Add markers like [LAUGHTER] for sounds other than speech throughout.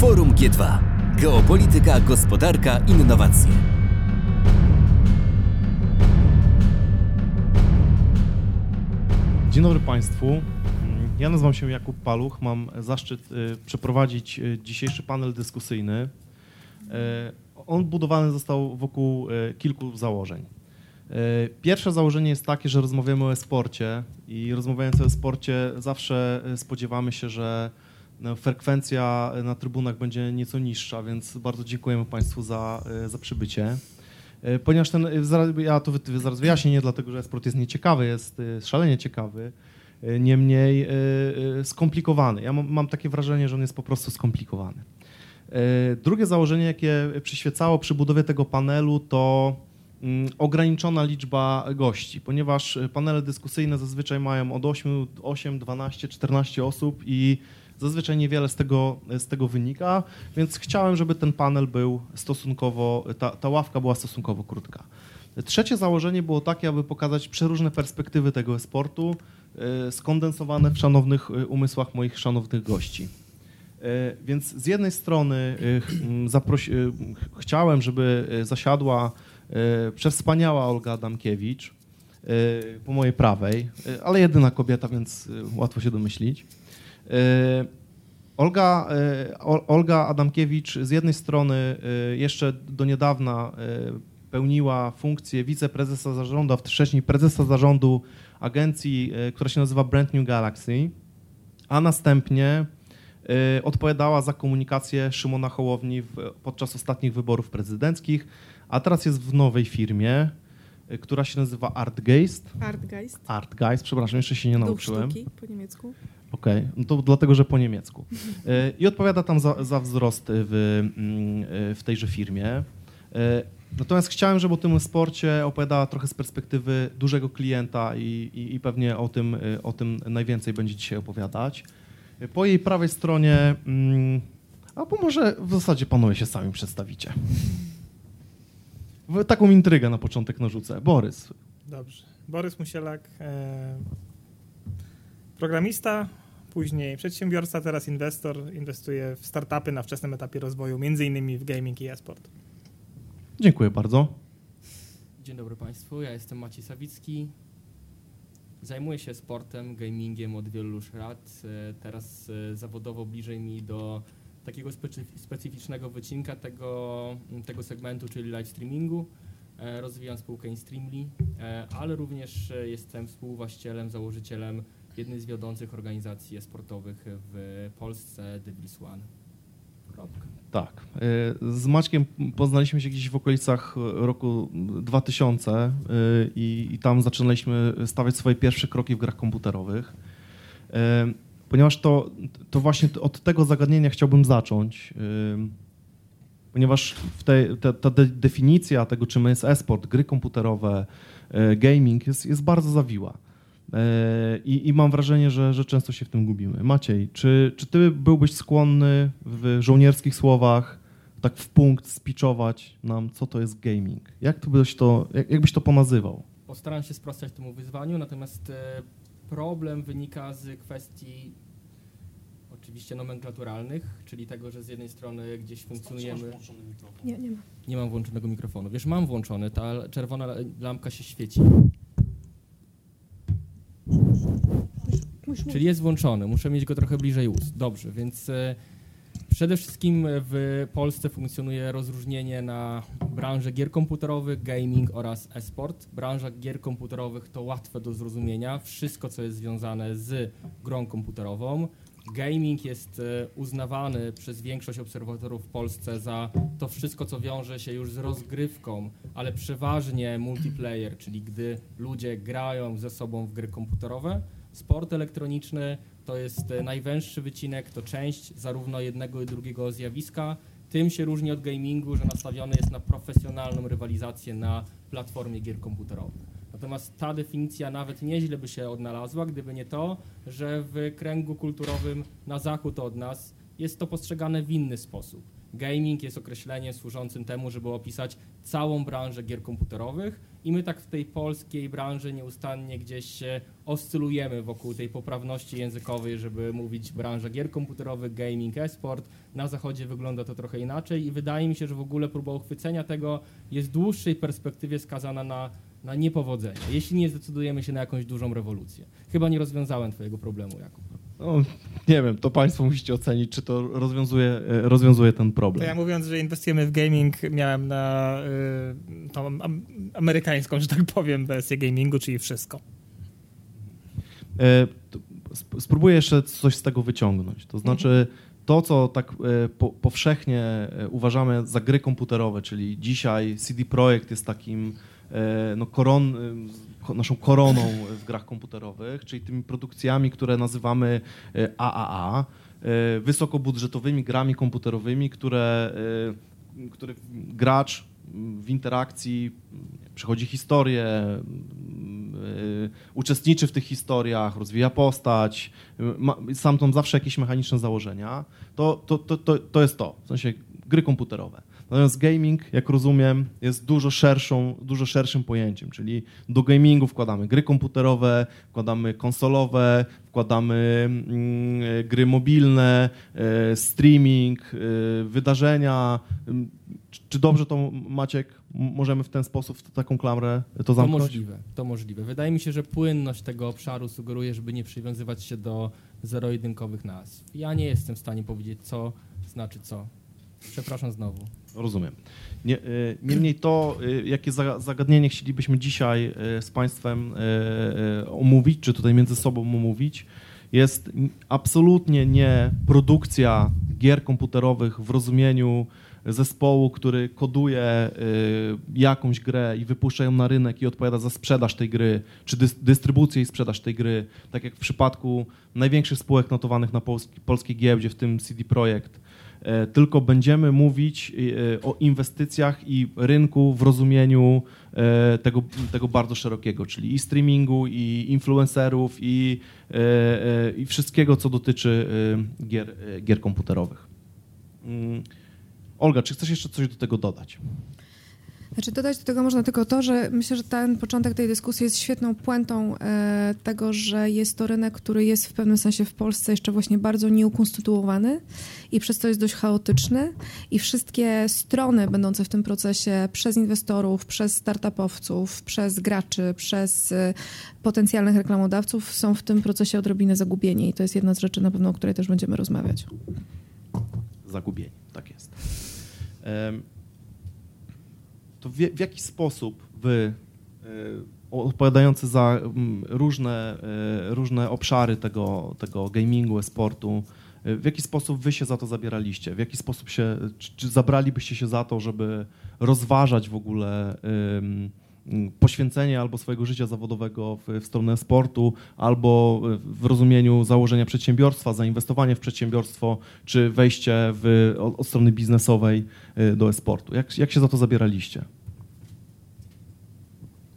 Forum G2. Geopolityka, gospodarka, innowacje. Dzień dobry Państwu. Ja nazywam się Jakub Paluch. Mam zaszczyt y, przeprowadzić y, dzisiejszy panel dyskusyjny. Y, On budowany został wokół kilku założeń. Pierwsze założenie jest takie, że rozmawiamy o e-sporcie i rozmawiając o sporcie zawsze spodziewamy się, że frekwencja na trybunach będzie nieco niższa, więc bardzo dziękujemy Państwu za, za przybycie. Ponieważ ten, ja to zaraz wyjaśnię, nie dlatego, że sport jest nieciekawy, jest szalenie ciekawy, niemniej skomplikowany. Ja mam, mam takie wrażenie, że on jest po prostu skomplikowany. Drugie założenie, jakie przyświecało przy budowie tego panelu, to mm, ograniczona liczba gości, ponieważ panele dyskusyjne zazwyczaj mają od 8, 8 12, 14 osób i Zazwyczaj niewiele z tego, z tego wynika, więc chciałem, żeby ten panel był stosunkowo, ta, ta ławka była stosunkowo krótka. Trzecie założenie było takie, aby pokazać przeróżne perspektywy tego sportu, e, skondensowane w szanownych e, umysłach moich szanownych gości. E, więc z jednej strony chciałem, żeby zasiadła przewspaniała Olga Adamkiewicz po mojej prawej, ale jedyna kobieta, więc łatwo się domyślić. E, Olga, e, Olga Adamkiewicz z jednej strony e, jeszcze do niedawna pełniła funkcję wiceprezesa zarządu, a wcześniej prezesa zarządu agencji, która się nazywa Brand New Galaxy, a następnie odpowiadała za komunikację Szymona Hołowni podczas ostatnich wyborów prezydenckich, a teraz jest w nowej firmie, która się nazywa Artgeist. Artgeist. Artgeist, przepraszam, jeszcze się nie Duch nauczyłem. Sztuki po niemiecku. Okej, okay. no to dlatego, że po niemiecku. E, I odpowiada tam za, za wzrost w, mm, e, w tejże firmie. E, natomiast chciałem, żeby o tym sporcie opowiadała trochę z perspektywy dużego klienta i, i, i pewnie o tym, o tym najwięcej będzie dzisiaj opowiadać. Po jej prawej stronie, mm, albo może w zasadzie panowie się sami przedstawicie. Taką intrygę na początek narzucę. Borys. Dobrze. Borys Musielak, e, programista, później przedsiębiorca, teraz inwestor, inwestuje w startupy na wczesnym etapie rozwoju, między innymi w gaming i e-sport. Dziękuję bardzo. Dzień dobry Państwu, ja jestem Maciej Sawicki. Zajmuję się sportem, gamingiem od wielu już lat. E, teraz e, zawodowo bliżej mi do takiego specyficznego wycinka tego, tego segmentu, czyli live streamingu. E, rozwijam spółkę InStreamly, ale również jestem współwłaścicielem, założycielem jednej z wiodących organizacji sportowych w Polsce, Devils One. Kropka. Tak. E, z Maćkiem poznaliśmy się gdzieś w okolicach roku 2000 e, i, i tam zaczynaliśmy stawiać swoje pierwsze kroki w grach komputerowych. E, ponieważ to, to właśnie od tego zagadnienia chciałbym zacząć, ponieważ w tej, ta, ta definicja tego, czym jest e-sport, gry komputerowe, gaming jest, jest bardzo zawiła. E, I, I, mam wrażenie, że, że często się w tym gubimy. Maciej, czy, czy ty byłbyś skłonny w żołnierskich słowach tak w punkt spiczować nam, co to jest gaming? Jak to byś to, jak, jak byś to ponazywał? Postaram się sprostać temu wyzwaniu, natomiast e, problem wynika z kwestii oczywiście nomenklaturalnych, czyli tego, że z jednej strony gdzieś funkcjonujemy... Nie, nie ma. Nie mam włączonego mikrofonu. Wiesz, mam włączony, ta czerwona lampka się świeci. Czyli jest włączony, muszę mieć go trochę bliżej ust. Dobrze, więc e, przede wszystkim w Polsce funkcjonuje rozróżnienie na branżę gier komputerowych, gaming oraz e-sport. Branża gier komputerowych to łatwe do zrozumienia, wszystko co jest związane z grą komputerową. Gaming jest e, uznawany przez większość obserwatorów w Polsce za to wszystko, co wiąże się już z rozgrywką, ale przeważnie multiplayer, czyli gdy ludzie grają ze sobą w gry komputerowe Sport elektroniczny to jest e, najwęższy wycinek, to część zarówno jednego i drugiego zjawiska. Tym się różni od gamingu, że nastawiony jest na profesjonalną rywalizację na platformie gier komputerowych. Natomiast ta definicja nawet nieźle by się odnalazła, gdyby nie to, że w kręgu kulturowym na zachód od nas jest to postrzegane w inny sposób. Gaming jest określeniem służącym temu, żeby opisać całą branżę gier komputerowych i my tak w tej polskiej branży nieustannie gdzieś się oscylujemy wokół tej poprawności językowej, żeby mówić branża gier komputerowych, gaming, e-sport. Na zachodzie wygląda to trochę inaczej i wydaje mi się, że w ogóle próba uchwycenia tego jest w dłuższej perspektywie skazana na, na niepowodzenie, jeśli nie zdecydujemy się na jakąś dużą rewolucję. Chyba nie rozwiązałem twojego problemu, Jakub. No, nie wiem, to Państwo musicie ocenić, czy to rozwiązuje, e, rozwiązuje ten To problem. ja mówiąc, że inwestujemy w gaming, miałem na y, tą am, amerykańską, że tak powiem, wersję gamingu, czyli wszystko. Sp- Spróbuję jeszcze coś z tego wyciągnąć. To znaczy, to, co tak po, powszechnie uważamy za gry komputerowe, czyli dzisiaj CD Projekt jest takim no, koron, ko- naszą koroną w grach komputerowych, czyli tymi produkcjami, które nazywamy AAA, e, wysokobudżetowymi grami komputerowymi, które, e, które gracz w interakcji przychodzi historię, y, uczestniczy w tych historiach, rozwija postać, y, ma, sam tam zawsze jakieś mechaniczne założenia, to, to, to, to, to jest to, w sensie gry komputerowe. Natomiast gaming, jak rozumiem, jest dużo, szerszą, dużo szerszym pojęciem, czyli do gamingu wkładamy gry komputerowe, wkładamy konsolowe, wkładamy mm, gry mobilne, y, streaming, y, wydarzenia. Czy, dobrze to, Maciek, możemy w ten sposób, w taką klamrę to To zamknąć? możliwe, to możliwe. Wydaje mi się, że płynność tego obszaru sugeruje, żeby nie przywiązywać się do zero-jedynkowych nazw. Ja nie jestem w stanie powiedzieć, co znaczy co. Przepraszam znowu. Rozumiem. Nie, y, niemniej to, y, jakie za- zagadnienie chcielibyśmy dzisiaj y, z Państwem omówić, czy tutaj między sobą omówić, jest absolutnie nie produkcja gier komputerowych w rozumieniu zespołu, który koduje jakąś grę i wypuszcza ją na rynek i odpowiada za sprzedaż tej gry, czy dys- dystrybucję i sprzedaż tej gry, tak jak w przypadku największych spółek notowanych na polski, polskiej giełdzie, w tym CD Projekt, E, tylko będziemy mówić e, o inwestycjach i rynku w rozumieniu e, tego, tego bardzo szerokiego, czyli i streamingu, i influencerów, i, e, e, i wszystkiego, co dotyczy e, gier, e, gier komputerowych. Mm. Olga, czy chcesz jeszcze coś do tego dodać? Znaczy dodać do tego można tylko to, że myślę, że ten początek tej dyskusji jest świetną puentą e, tego, że jest to rynek, który jest w pewnym sensie w Polsce jeszcze właśnie bardzo nieukonstytuowany i przez to jest dość chaotyczny i wszystkie strony będące w tym procesie przez inwestorów, przez startupowców, przez graczy, przez e, potencjalnych reklamodawców są w tym procesie odrobinę zagubieni i to jest jedna z rzeczy na pewno, o której też będziemy rozmawiać. Zagubieni, tak jest. Em, To w, w jaki sposób wy, e, odpowiadający za mm, różne, e, różne obszary tego, tego gamingu, e, w jaki sposób wy się za to zabieraliście? W jaki sposób się, czy, czy zabralibyście się za to, żeby rozważać w ogóle poświęcenie albo swojego życia zawodowego w, w stronę sportu, albo w rozumieniu założenia przedsiębiorstwa, zainwestowanie w przedsiębiorstwo, czy wejście w, od, od strony biznesowej y, do e-sportu. Jak, jak się za to zabieraliście?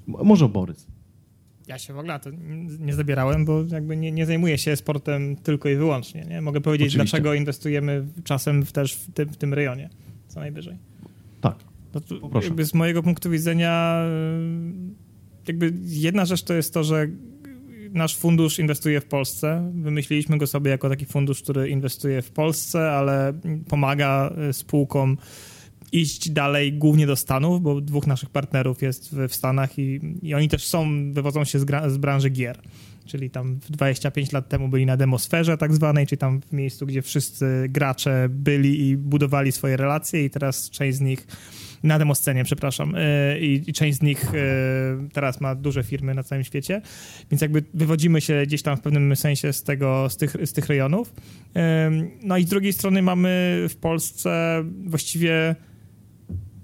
Może Borys. Ja się w ogóle to nie zabierałem, bo jakby nie, nie zajmuję się sportem tylko i wyłącznie. Nie? Mogę powiedzieć, Oczywiście. dlaczego inwestujemy czasem też w tym, w tym rejonie, co najwyżej. No to Poproszę. jakby z mojego punktu widzenia y, jakby jedna rzecz to jest to, że nasz fundusz inwestuje w Polsce. Wymyśliliśmy go sobie jako taki fundusz, który inwestuje w Polsce, ale pomaga y, spółkom iść dalej głównie do Stanów, bo dwóch naszych partnerów jest w, w Stanach i, i oni też są, wywodzą się z, gra, z branży gier. Czyli tam 25 lat temu byli na demosferze tak zwanej, czyli tam w miejscu, gdzie wszyscy gracze byli i budowali swoje relacje i teraz część z nich na demoscenie, przepraszam, yy, i, i część z nich yy, teraz ma duże firmy na całym świecie, więc jakby wywodzimy się gdzieś tam w pewnym sensie z, tego, z, tych, z tych rejonów. Yy, no i z drugiej strony mamy w Polsce właściwie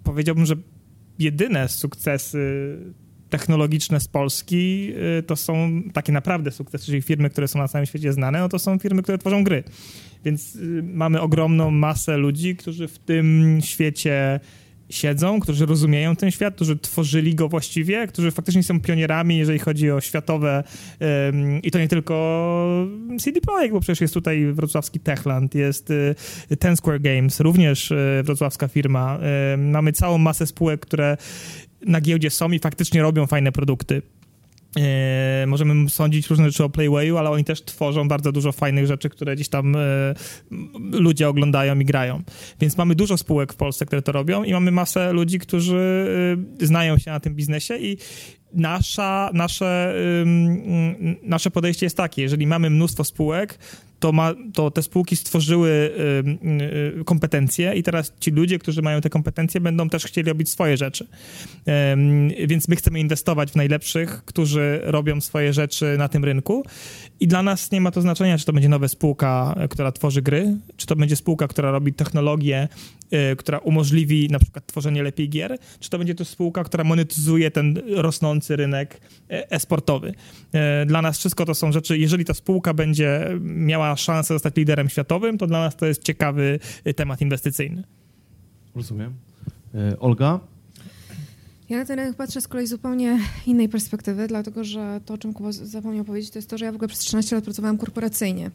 powiedziałbym, że jedyne sukcesy technologiczne z Polski to są takie naprawdę sukcesy, czyli firmy, które są na całym świecie znane, no to są firmy, które tworzą gry. Więc mamy ogromną masę ludzi, którzy w tym świecie siedzą, którzy rozumieją ten świat, którzy tworzyli go właściwie, którzy faktycznie są pionierami, jeżeli chodzi o światowe i to nie tylko CD Projekt, bo przecież jest tutaj wrocławski Techland, jest y, Ten Square Games, również y, wrocławska firma. Y, mamy całą masę spółek, które na giełdzie są i faktycznie robią fajne produkty. E, możemy sądzić różne rzeczy o Playwayu, ale oni też tworzą bardzo dużo fajnych rzeczy, które gdzieś tam e, ludzie oglądają i grają. Więc mamy dużo spółek w Polsce, które to robią i mamy masę ludzi, którzy e, znają się na tym biznesie i nasza, nasze, nasze podejście jest takie, jeżeli mamy mnóstwo spółek, to, ma, to te spółki stworzyły y, y, kompetencje i teraz ci ludzie, którzy mają te kompetencje, będą też chcieli robić swoje rzeczy. Więc my chcemy inwestować w najlepszych, którzy robią swoje rzeczy na tym rynku i dla nas nie ma to znaczenia, czy to będzie nowa spółka, która tworzy gry, czy to będzie spółka, która robi technologię, y, która umożliwi na przykład tworzenie lepiej gier, czy to będzie to spółka, która monetyzuje ten rosnący rynek e-sportowy. E, dla nas wszystko to są rzeczy, jeżeli ta spółka będzie miała szansę zostać liderem światowym, to dla nas to jest ciekawy temat inwestycyjny. Rozumiem. E, Olga? Ja na ten rynek patrzę z kolei z zupełnie innej perspektywy, dlatego że to, o czym Kuba zapomniał powiedzieć, to jest to, że ja w ogóle przez 13 lat pracowałam korporacyjnie.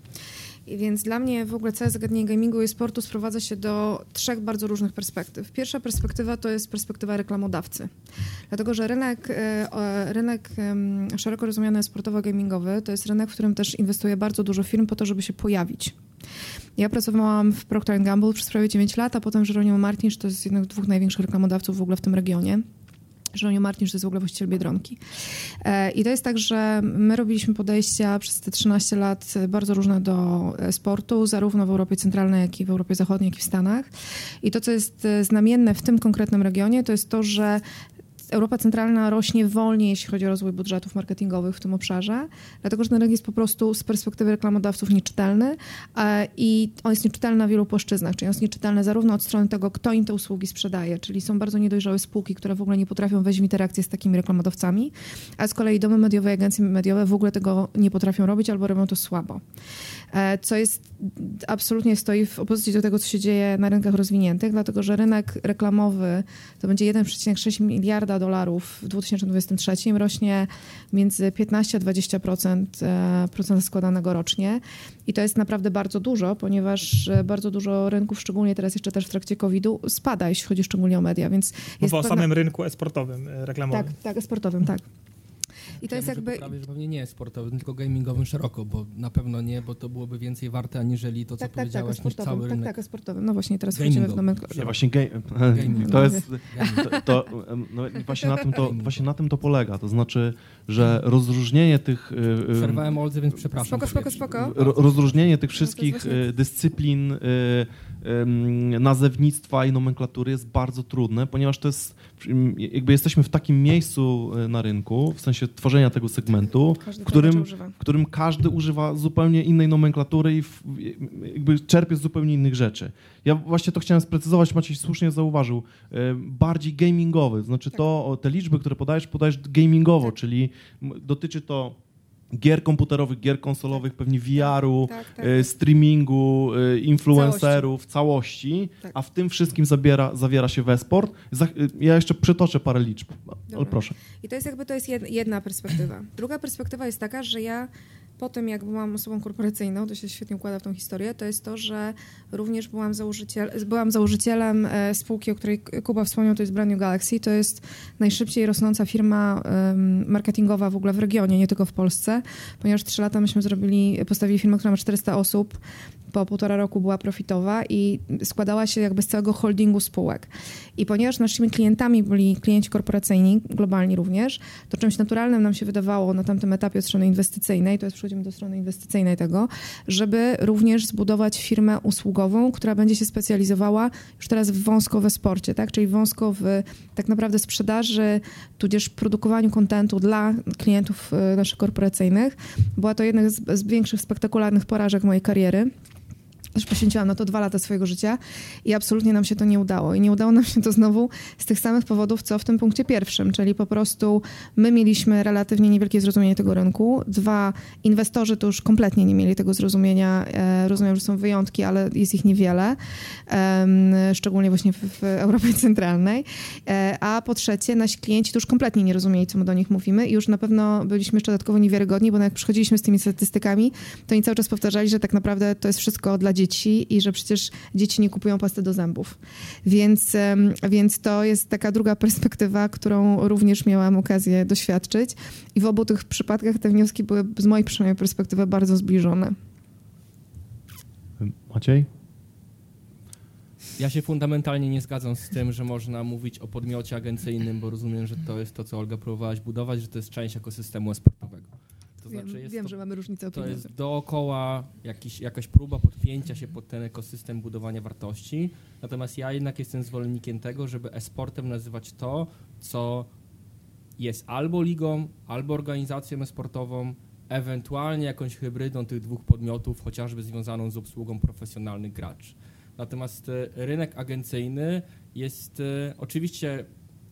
Więc dla mnie w ogóle całe zagadnienie gamingu i sportu sprowadza się do trzech bardzo różnych perspektyw. Pierwsza perspektywa to jest perspektywa reklamodawcy. Dlatego, że rynek, e, rynek szeroko rozumiany sportowo-gamingowy to jest rynek, w którym też inwestuje bardzo dużo firm po to, żeby się pojawić. Ja pracowałam w Procter Gamble przez prawie 9 lat, a potem Jeronimo Martins, to jest jeden z dwóch największych reklamodawców w ogóle w tym regionie. Żoniu Martin, że to jest w ogóle właściciel Biedronki. E, I to jest tak, że my robiliśmy podejścia przez te 13 lat bardzo różne do e, sportu, zarówno w Europie Centralnej, jak i w Europie Zachodniej, jak i w Stanach. I to, co jest e, znamienne w tym konkretnym regionie, to jest to, że Europa Centralna rośnie wolniej, jeśli chodzi o rozwój budżetów marketingowych w tym obszarze, dlatego że ten rynek jest po prostu z perspektywy reklamodawców nieczytelny i on jest nieczytelny na wielu płaszczyznach, czyli on jest nieczytelny zarówno od strony tego, kto im te usługi sprzedaje, czyli są bardzo niedojrzałe spółki, które w ogóle nie potrafią wejść w interakcję z takimi reklamodawcami, a z kolei domy mediowe agencje mediowe w ogóle tego nie potrafią robić albo robią to słabo. E, co jest absolutnie stoi w opozycji do tego, co się dzieje na rynkach rozwiniętych, dlatego że rynek reklamowy to będzie 1,6 miliarda dolarów w 2023, rośnie między 15 a 20% e, procenta składanego rocznie i to jest naprawdę bardzo dużo, ponieważ e, bardzo dużo rynków, szczególnie teraz jeszcze też w trakcie COVID-u, spada, jeśli chodzi szczególnie o media, więc... Mowa o pewna... samym rynku esportowym, reklamowym. Tak, tak, esportowym, tak. I to ja jest jakby. Prawie, że pewnie nie sportowym, tylko gamingowym szeroko, bo na pewno nie, bo to byłoby więcej warte, aniżeli to, co tak, tak, powiedziałaś, tak, niż cały tak, rynek. Tak, sportowym. No właśnie, teraz wchodzimy w nomenklaturę. Nie, właśnie ga- [LAUGHS] to jest, to, to, no, właśnie, na tym to, właśnie na tym to polega, to znaczy, że rozróżnienie tych... Przerwałem Oldze, więc przepraszam. Spoko, spoko, spoko. Rozróżnienie tych wszystkich no dyscyplin nazewnictwa i nomenklatury jest bardzo trudne, ponieważ to jest, jakby jesteśmy w takim miejscu na rynku, w sensie tworzenia tego segmentu, w którym, w którym każdy używa zupełnie innej nomenklatury i w, jakby czerpie z zupełnie innych rzeczy. Ja właśnie to chciałem sprecyzować, Maciej słusznie zauważył, e, bardziej gamingowy, znaczy tak. to, te liczby, które podajesz, podajesz gamingowo, tak. czyli dotyczy to gier komputerowych, gier konsolowych, pewnie VR-u, tak, tak, e, tak. streamingu, e, influencerów, całości, całości tak. a w tym wszystkim zabiera, zawiera się Wesport. Ja jeszcze przytoczę parę liczb, ale proszę. I to jest jakby to jest jedna perspektywa. Druga perspektywa jest taka, że ja po tym, jak byłam osobą korporacyjną, to się świetnie układa w tą historię, to jest to, że również byłam, założyciel, byłam założycielem e, spółki, o której Kuba wspomniał, to jest Brand New Galaxy. To jest najszybciej rosnąca firma marketingowa w ogóle w regionie, nie tylko w Polsce, ponieważ trzy lata myśmy zrobili, postawili firmę, która ma 400 osób, po półtora roku była profitowa i składała się jakby z całego holdingu spółek. I ponieważ naszymi klientami byli klienci korporacyjni, globalni również, to czymś naturalnym nam się wydawało na tamtym etapie od strony inwestycyjnej, to jest przechodzimy do strony inwestycyjnej tego, żeby również zbudować firmę usługową, która będzie się specjalizowała już teraz wąsko we sporcie, tak? czyli wąsko w tak naprawdę sprzedaży, tudzież produkowaniu kontentu dla klientów y, naszych korporacyjnych. Była to jedna z, z większych spektakularnych porażek mojej kariery też poświęciłam na to dwa lata swojego życia i absolutnie nam się to nie udało. I nie udało nam się to znowu z tych samych powodów, co w tym punkcie pierwszym, czyli po prostu my mieliśmy relatywnie niewielkie zrozumienie tego rynku. Dwa, inwestorzy to już kompletnie nie mieli tego zrozumienia. E, rozumiem, że są wyjątki, ale jest ich niewiele, szczególnie właśnie w, w Europie [LAUGHS] Centralnej. E, a po trzecie, nasi klienci to już kompletnie nie rozumieli, co my do nich mówimy i już na pewno byliśmy jeszcze dodatkowo niewiarygodni, bo jak przychodziliśmy z tymi statystykami, to oni cały czas powtarzali, że tak naprawdę to jest wszystko dla dzieci i że przecież dzieci nie kupują pasty do zębów. Więc, więc to jest taka druga perspektywa, którą również miałam okazję doświadczyć i w obu tych przypadkach te wnioski były z mojej przynajmniej perspektywy bardzo zbliżone. Maciej? Ja się fundamentalnie nie zgadzam z tym, że można mówić o podmiocie agencyjnym, bo rozumiem, że to jest to, co Olga próbowałaś budować, że to jest część ekosystemu esportowego. To wiem, znaczy wiem to, że mamy różnicę to opinii. jest dookoła jakiś, jakaś próba podpięcia się pod ten ekosystem budowania wartości. Natomiast ja jednak jestem zwolennikiem tego, żeby esportem nazywać to, co jest albo ligą, albo organizacją esportową, ewentualnie jakąś hybrydą tych dwóch podmiotów, chociażby związaną z obsługą profesjonalnych graczy. Natomiast e, rynek agencyjny jest e, oczywiście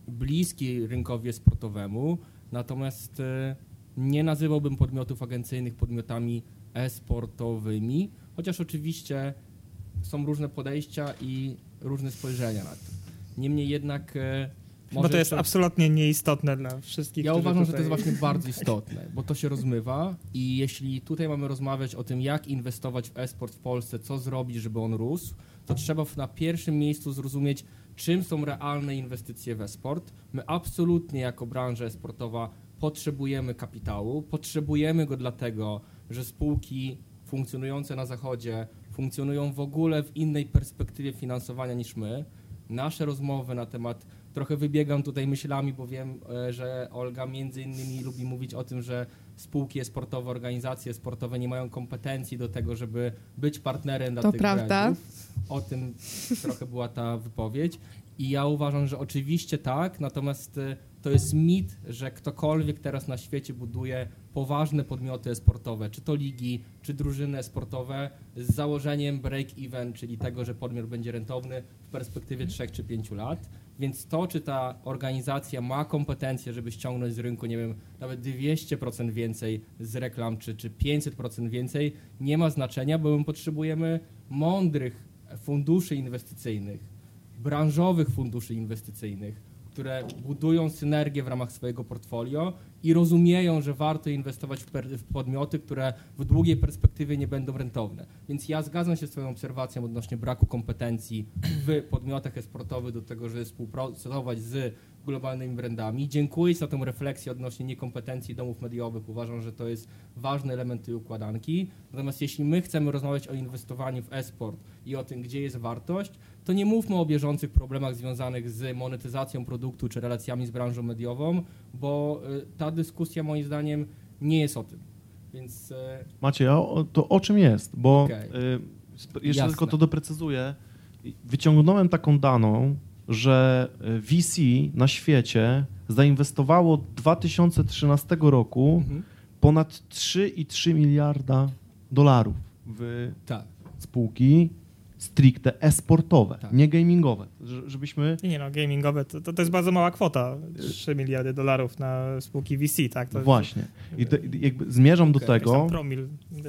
bliski rynkowi sportowemu, natomiast e, nie nazywałbym podmiotów agencyjnych podmiotami e-sportowymi, chociaż oczywiście są różne podejścia i różne spojrzenia na to. Niemniej jednak e, Bo to jest jeszcze- absolutnie nieistotne dla wszystkich. ja uważam, że to tutaj... jest właśnie [LAUGHS] bardzo istotne, bo to się rozmywa i jeśli tutaj mamy rozmawiać o tym, jak inwestować w e-sport w Polsce, co zrobić, żeby on rósł, to trzeba na pierwszym miejscu zrozumieć, czym są realne inwestycje w e-sport. My absolutnie jako branża e-sportowa potrzebujemy kapitału, potrzebujemy go dlatego, że spółki funkcjonujące na zachodzie funkcjonują w ogóle w innej perspektywie finansowania niż my. Nasze rozmowy na temat trochę wybiegam tutaj myślami, bo wiem, e, że Olga między innymi lubi mówić o tym, że spółki sportowe, organizacje sportowe nie mają kompetencji do tego, żeby być partnerem dla To tych prawda. brandów. O tym trochę była ta wypowiedź. I ja uważam, że oczywiście tak, natomiast e, to jest mit, że ktokolwiek teraz na świecie buduje poważne podmioty sportowe, czy to ligi, czy drużyny sportowe, z założeniem break-even, czyli tego, że podmiot będzie rentowny w perspektywie 3 czy 5 lat. Więc to, czy ta organizacja ma kompetencje, żeby ściągnąć z rynku, nie wiem, nawet 200% więcej z reklam, czy, czy 500% więcej, nie ma znaczenia, bo my potrzebujemy mądrych funduszy inwestycyjnych, branżowych funduszy inwestycyjnych, które budują synergię w ramach swojego portfolio i rozumieją, że warto inwestować w, w podmioty, które w długiej perspektywie nie będą rentowne. Więc ja zgadzam się z Twoją obserwacją odnośnie braku kompetencji w podmiotach esportowych do tego, żeby współpracować z globalnymi brandami. Dziękuję za tę refleksję odnośnie niekompetencji domów mediowych. Uważam, że to jest ważny element tej układanki. Natomiast jeśli my chcemy rozmawiać o inwestowaniu w e-sport i o tym, gdzie jest wartość, to nie mówmy o bieżących problemach związanych z monetyzacją produktu czy relacjami z branżą mediową, bo y, ta dyskusja moim zdaniem nie jest o tym. Więc Maciej, a o, to o czym jest? Bo y, sp- jeszcze Jasne. tylko to doprecyzuję. Wyciągnąłem taką daną, że y, VC na świecie zainwestowało od 2013 roku mhm. ponad 3,3 miliarda dolarów w tak. spółki stricte e-sportowe, Tak. nie gamingowe. Żebyśmy Nie, nie no, gamingowe to, to, to jest bardzo mała kwota. 3 miliardy dolarów na spółki VC, tak? To Właśnie. I te, jakby zmierzam do jakiś tam tego,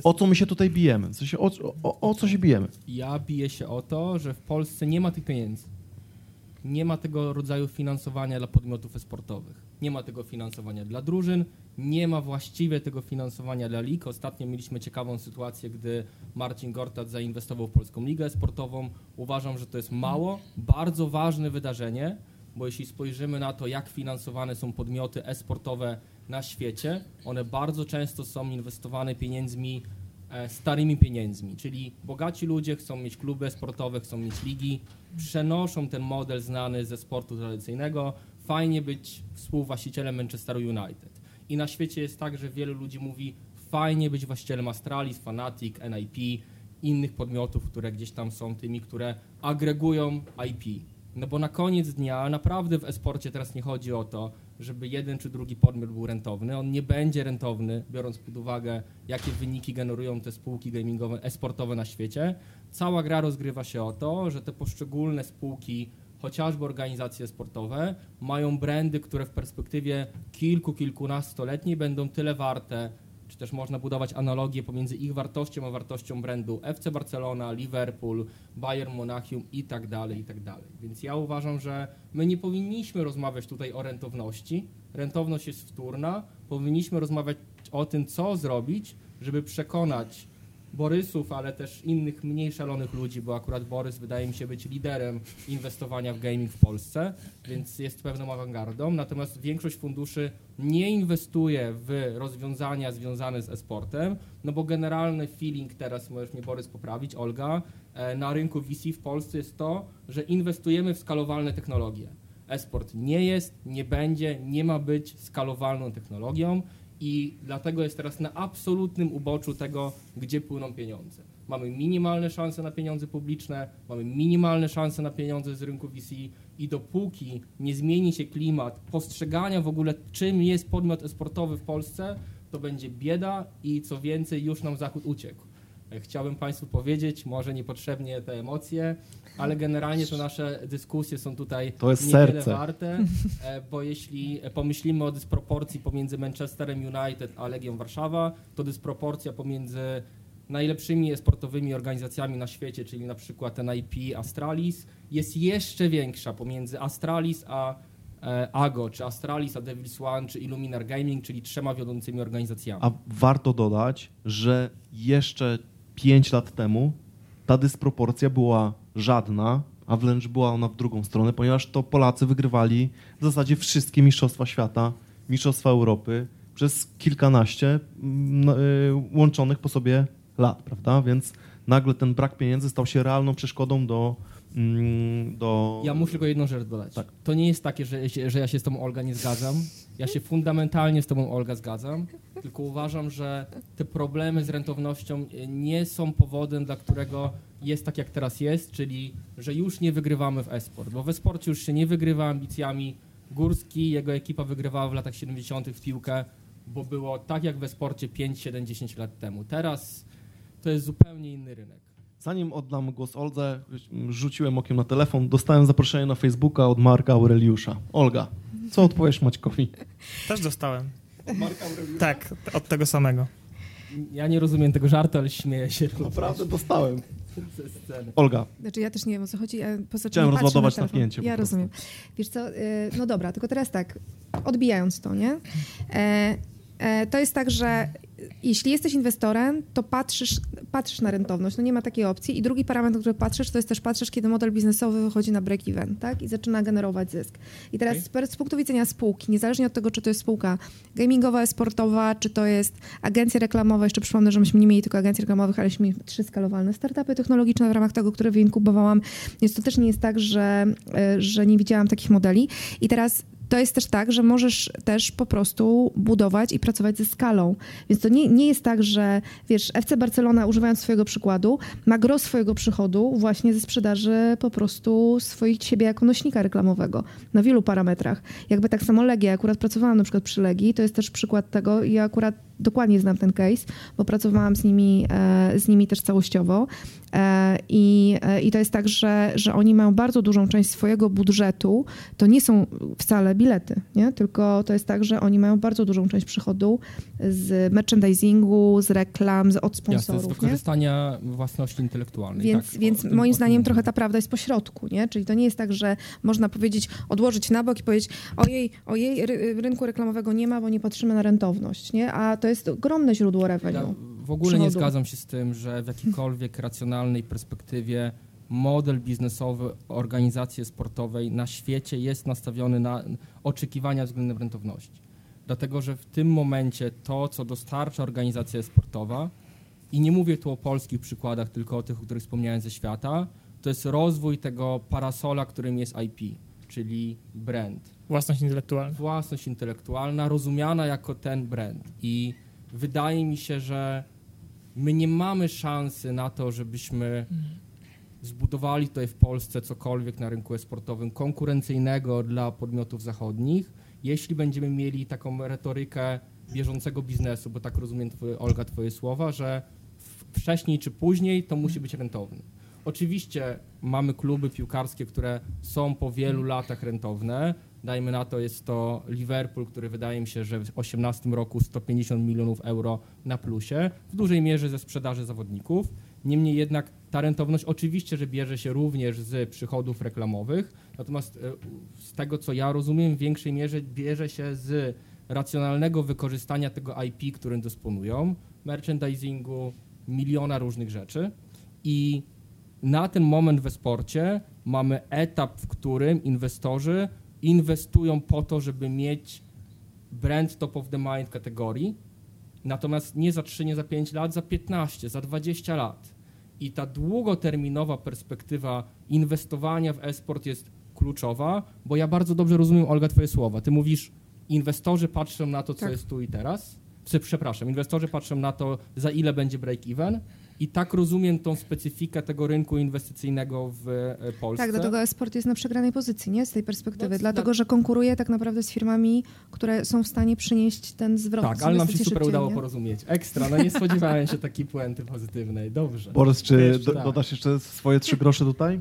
o co my się tutaj bijemy. W sensie, o, o, o co się bijemy? Ja biję się o to, że w Polsce nie ma tych pieniędzy. Nie ma tego rodzaju finansowania dla podmiotów sportowych. Nie ma tego finansowania dla drużyn, nie ma właściwie tego finansowania dla lig. Ostatnio mieliśmy ciekawą sytuację, gdy Marcin Gortat zainwestował w Polską Ligę Sportową. Uważam, że to jest mało, bardzo ważne wydarzenie, bo jeśli spojrzymy na to, jak finansowane są podmioty e-sportowe na świecie, one bardzo często są inwestowane pieniędzmi starymi pieniędzmi, czyli bogaci ludzie chcą mieć kluby sportowe, chcą mieć ligi, przenoszą ten model znany ze sportu tradycyjnego. Fajnie być współwłaścicielem Manchesteru United. I na świecie jest tak, że wielu ludzi mówi, fajnie być właścicielem Astralis, Fanatic, NIP, innych podmiotów, które gdzieś tam są tymi, które agregują IP. No bo na koniec dnia naprawdę w esporcie teraz nie chodzi o to, żeby jeden czy drugi podmiot był rentowny. On nie będzie rentowny, biorąc pod uwagę, jakie wyniki generują te spółki gamingowe, esportowe na świecie. Cała gra rozgrywa się o to, że te poszczególne spółki, chociażby organizacje sportowe, mają brandy, które w perspektywie kilku, kilkunastoletniej będą tyle warte, czy też można budować analogię pomiędzy ich wartością a wartością brandu FC Barcelona, Liverpool, Bayern Monachium i tak dalej, i tak dalej. Więc ja uważam, że my nie powinniśmy rozmawiać tutaj o rentowności. Rentowność jest wtórna. Powinniśmy rozmawiać o tym, co zrobić, żeby przekonać Borysów, ale też innych mniej szalonych ludzi, bo akurat Borys wydaje mi się być liderem inwestowania w gaming w Polsce, więc jest pewną awangardą. Natomiast większość funduszy nie inwestuje w rozwiązania związane z e-sportem, no bo generalny feeling teraz, możesz mnie Borys poprawić, Olga, e, na rynku VC w Polsce jest to, że inwestujemy w skalowalne technologie. E-sport nie jest, nie będzie, nie ma być skalowalną technologią i dlatego jest teraz na absolutnym uboczu tego, gdzie płyną pieniądze. Mamy minimalne szanse na pieniądze publiczne, mamy minimalne szanse na pieniądze z rynku VC i dopóki nie zmieni się klimat postrzegania w ogóle, czym jest podmiot esportowy w Polsce, to będzie bieda i co więcej, już nam Zachód uciekł. Chciałbym Państwu powiedzieć, może niepotrzebnie te emocje, ale generalnie to nasze dyskusje są tutaj To jest niewiele serce. warte, e, bo jeśli pomyślimy o dysproporcji pomiędzy Manchesterem United a Legią Warszawa, to dysproporcja pomiędzy najlepszymi sportowymi organizacjami na świecie, czyli na przykład NIP, Astralis, jest jeszcze większa pomiędzy Astralis a e, Ago, czy Astralis, a Devils One, czy Illuminar Gaming, czyli trzema wiodącymi organizacjami. A warto dodać, że jeszcze 5 lat temu ta dysproporcja była żadna, a wręcz była ona w drugą stronę, ponieważ to Polacy wygrywali w zasadzie wszystkie mistrzostwa świata, mistrzostwa Europy przez kilkanaście mm, no, y, łączonych po sobie lat, prawda? Więc nagle ten brak pieniędzy stał się realną przeszkodą do. mm, do... Ja muszę tylko jedną rzecz dodać. Tak. To nie jest takie, że, że ja się z tobą, Olga, nie zgadzam. Ja się fundamentalnie z tobą, Olga, zgadzam. Tylko uważam, że te problemy z rentownością e, nie są powodem, dla którego jest tak, jak teraz jest, czyli że już nie wygrywamy w e-sport. Bo w e-sporcie już się nie wygrywa ambicjami. Górski, jego ekipa wygrywała w latach 70. w piłkę, bo było tak jak w e-sporcie 5, 7, 10 lat temu. Teraz to jest zupełnie inny rynek. Zanim oddam głos Oldze, rzuciłem okiem na telefon, dostałem zaproszenie na Facebooka od Marka Aureliusza. Olga, co odpowiesz Maćkowi? Też dostałem. Tak, od tego samego. Ja nie rozumiem tego żartu, ale śmieję się. Naprawdę dostałem. ze sceny. Olga, Znaczy ja też nie wiem o co chodzi, a poza czym Chciałem rozładować na napięcie Ja rozumiem. Wiesz co, y, no dobra, tylko teraz tak, odbijając to, nie? E, e, to jest tak, że jeśli jesteś inwestorem, to patrzysz, patrzysz na rentowność, no nie ma takiej opcji. I drugi parametr, który patrzysz, to jest też patrzysz, kiedy model biznesowy wychodzi na break-even, tak? I zaczyna generować zysk. I teraz z per- z punktu widzenia spółki, niezależnie od tego, czy to jest spółka gamingowa, sportowa, czy to jest agencja reklamowa, jeszcze przypomnę, że myśmy nie mieli tylko agencji reklamowych, ale mieli trzy skalowalne startupy technologiczne w ramach tego, które wyinkubowałam, więc to też nie jest tak, że, e, że nie widziałam takich modeli. I teraz to jest też tak, że możesz też po prostu budować i pracować ze skalą. Więc to nie, nie jest tak, że wiesz, FC Barcelona, używając swojego przykładu, ma gros swojego przychodu właśnie ze sprzedaży po prostu swoich siebie jako nośnika reklamowego na wielu parametrach. Jakby tak samo Legia, akurat pracowałam na przykład przy Legii, to jest też przykład tego i akurat dokładnie znam ten case, bo pracowałam z nimi, e, z nimi też całościowo. E, I, e, I to jest tak, że, że oni mają bardzo dużą część swojego budżetu. To nie są wcale bilety, nie? tylko to jest tak, że oni mają bardzo dużą część przychodu z merchandisingu, z reklam, z, od Jasne, z sponsorów. nie? wykorzystania własności intelektualnej. Więc, tak, więc moim tym zdaniem trochę ta prawda jest po środku, nie? Czyli to nie jest tak, że można powiedzieć, odłożyć na bok i powiedzieć, ojej, ojej, ry, rynku reklamowego nie ma, bo nie patrzymy na rentowność, nie? A to jest ogromne źródło revenue. Ja w ogóle nie zgadzam się z tym, że w jakiejkolwiek racjonalnej perspektywie model biznesowy organizacji sportowej na świecie jest nastawiony na oczekiwania względem rentowności. Dlatego, że w tym momencie to, co dostarcza organizacja sportowa, i nie mówię tu o polskich przykładach, tylko o tych, o których wspomniałem ze świata, to jest rozwój tego parasola, którym jest IP, czyli brand Własność intelektualna. własność intelektualna rozumiana jako ten brand. I wydaje mi się, że my nie mamy szansy na to, żebyśmy zbudowali tutaj w Polsce cokolwiek na rynku e-sportowym konkurencyjnego dla podmiotów zachodnich, jeśli będziemy mieli taką retorykę bieżącego biznesu, bo tak rozumiem, twoje, Olga, twoje słowa, że wcześniej czy później to musi być rentowne. Oczywiście mamy kluby piłkarskie, które są po wielu latach rentowne. Dajmy na to, jest to Liverpool, który wydaje mi się, że w 2018 roku 150 milionów euro na plusie, w dużej mierze ze sprzedaży zawodników. Niemniej jednak ta rentowność oczywiście, że bierze się również z przychodów reklamowych, natomiast e, z tego, co ja rozumiem, w większej mierze bierze się z racjonalnego wykorzystania tego IP, którym dysponują, merchandisingu, miliona różnych rzeczy i na ten moment we sporcie mamy etap, w którym inwestorzy inwestują po to, żeby mieć brand top of the mind kategorii, natomiast nie za 3, nie za 5 lat, za 15, za 20 lat. I ta długoterminowa perspektywa inwestowania w e-sport jest kluczowa, bo ja bardzo dobrze rozumiem, Olga, twoje słowa. Ty mówisz, inwestorzy patrzą na to, co Tak. jest tu i teraz. Prze- Przepraszam, inwestorzy patrzą na to, za ile będzie break-even i tak rozumiem tą specyfikę tego rynku inwestycyjnego w e, Polsce. Tak, dlatego e-sport jest na przegranej pozycji, nie? Z tej perspektywy. No, dlatego, tak. że konkuruje tak naprawdę z firmami, które są w stanie przynieść ten zwrot. Tak, ale nam się super szybciej, udało nie? porozumieć. Ekstra, no nie spodziewałem się takiej puenty pozytywnej. Dobrze. Borys, czy Wiesz, do, tak. dodasz jeszcze swoje trzy grosze tutaj?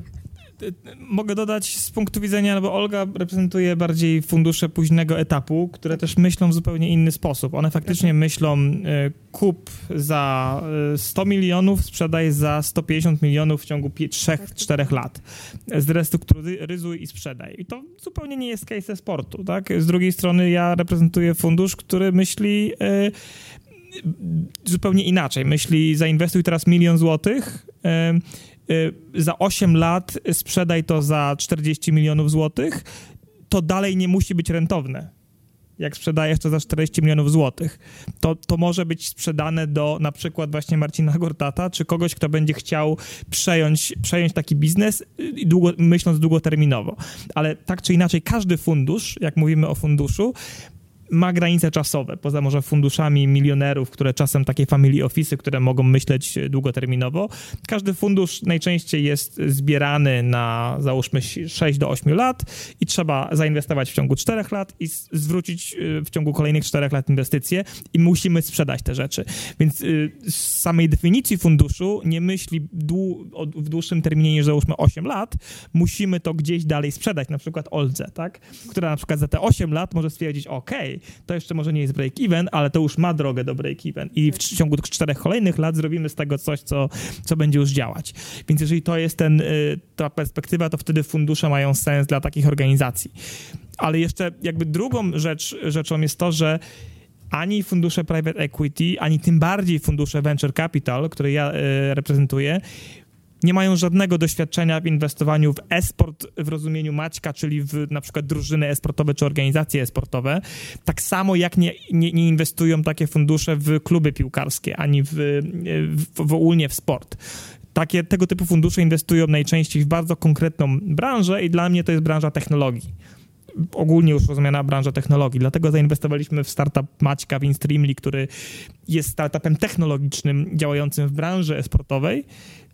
Mogę dodać z punktu widzenia, no bo Olga reprezentuje bardziej fundusze późnego etapu, które też myślą w zupełnie inny sposób. One faktycznie myślą e, kup za e, 100 milionów, sprzedaj za 150 milionów w ciągu 3-4 lat. Zrestrukturyzuj i sprzedaj. I to zupełnie nie jest case sportu, tak? Z drugiej strony ja reprezentuję fundusz, który myśli e, zupełnie inaczej. Myśli, zainwestuj teraz milion złotych, e, e, za 8 lat sprzedaj to za 40 milionów złotych, to dalej nie musi być rentowne. Jak sprzedajesz to za 40 milionów złotych, to, to może być sprzedane do na przykład właśnie Marcina Gortata, czy kogoś, kto będzie chciał przejąć, przejąć taki biznes, y, długo, myśląc długoterminowo. Ale tak czy inaczej, każdy fundusz, jak mówimy o funduszu, ma granice czasowe, poza może funduszami milionerów, które czasem takie family office, które mogą myśleć długoterminowo. Każdy fundusz najczęściej jest zbierany na załóżmy 6 do 8 lat i trzeba zainwestować w ciągu 4 lat i zwrócić y, w ciągu kolejnych 4 lat inwestycje i musimy sprzedać te rzeczy. Więc y, z samej definicji funduszu nie myśli w dłuższym terminie niż załóżmy 8 lat, musimy to gdzieś dalej sprzedać, na przykład Oldze, tak? która na przykład za te 8 lat może stwierdzić, ok, to jeszcze może nie jest break-even, ale to już ma drogę do break-even i w ciągu czterech kolejnych lat zrobimy z tego coś, co, co będzie już działać. Więc jeżeli to jest ten, y, ta perspektywa, to wtedy fundusze mają sens dla takich organizacji. Ale jeszcze jakby drugą rzecz, rzeczą jest to, że ani fundusze private equity, ani tym bardziej fundusze venture capital, które ja y, reprezentuję, nie mają żadnego doświadczenia w inwestowaniu w e-sport w rozumieniu Maćka, czyli w na przykład drużyny e-sportowe czy organizacje e-sportowe. Tak samo jak nie, nie, nie inwestują takie fundusze w kluby piłkarskie, ani w, w, w ogólnie w sport. Takie, tego typu fundusze inwestują najczęściej w bardzo konkretną branżę i dla mnie to jest branża technologii ogólnie już rozumiana branża technologii. Dlatego zainwestowaliśmy w startup Maćka Winstreamly, który jest startupem technologicznym działającym w branży e-sportowej,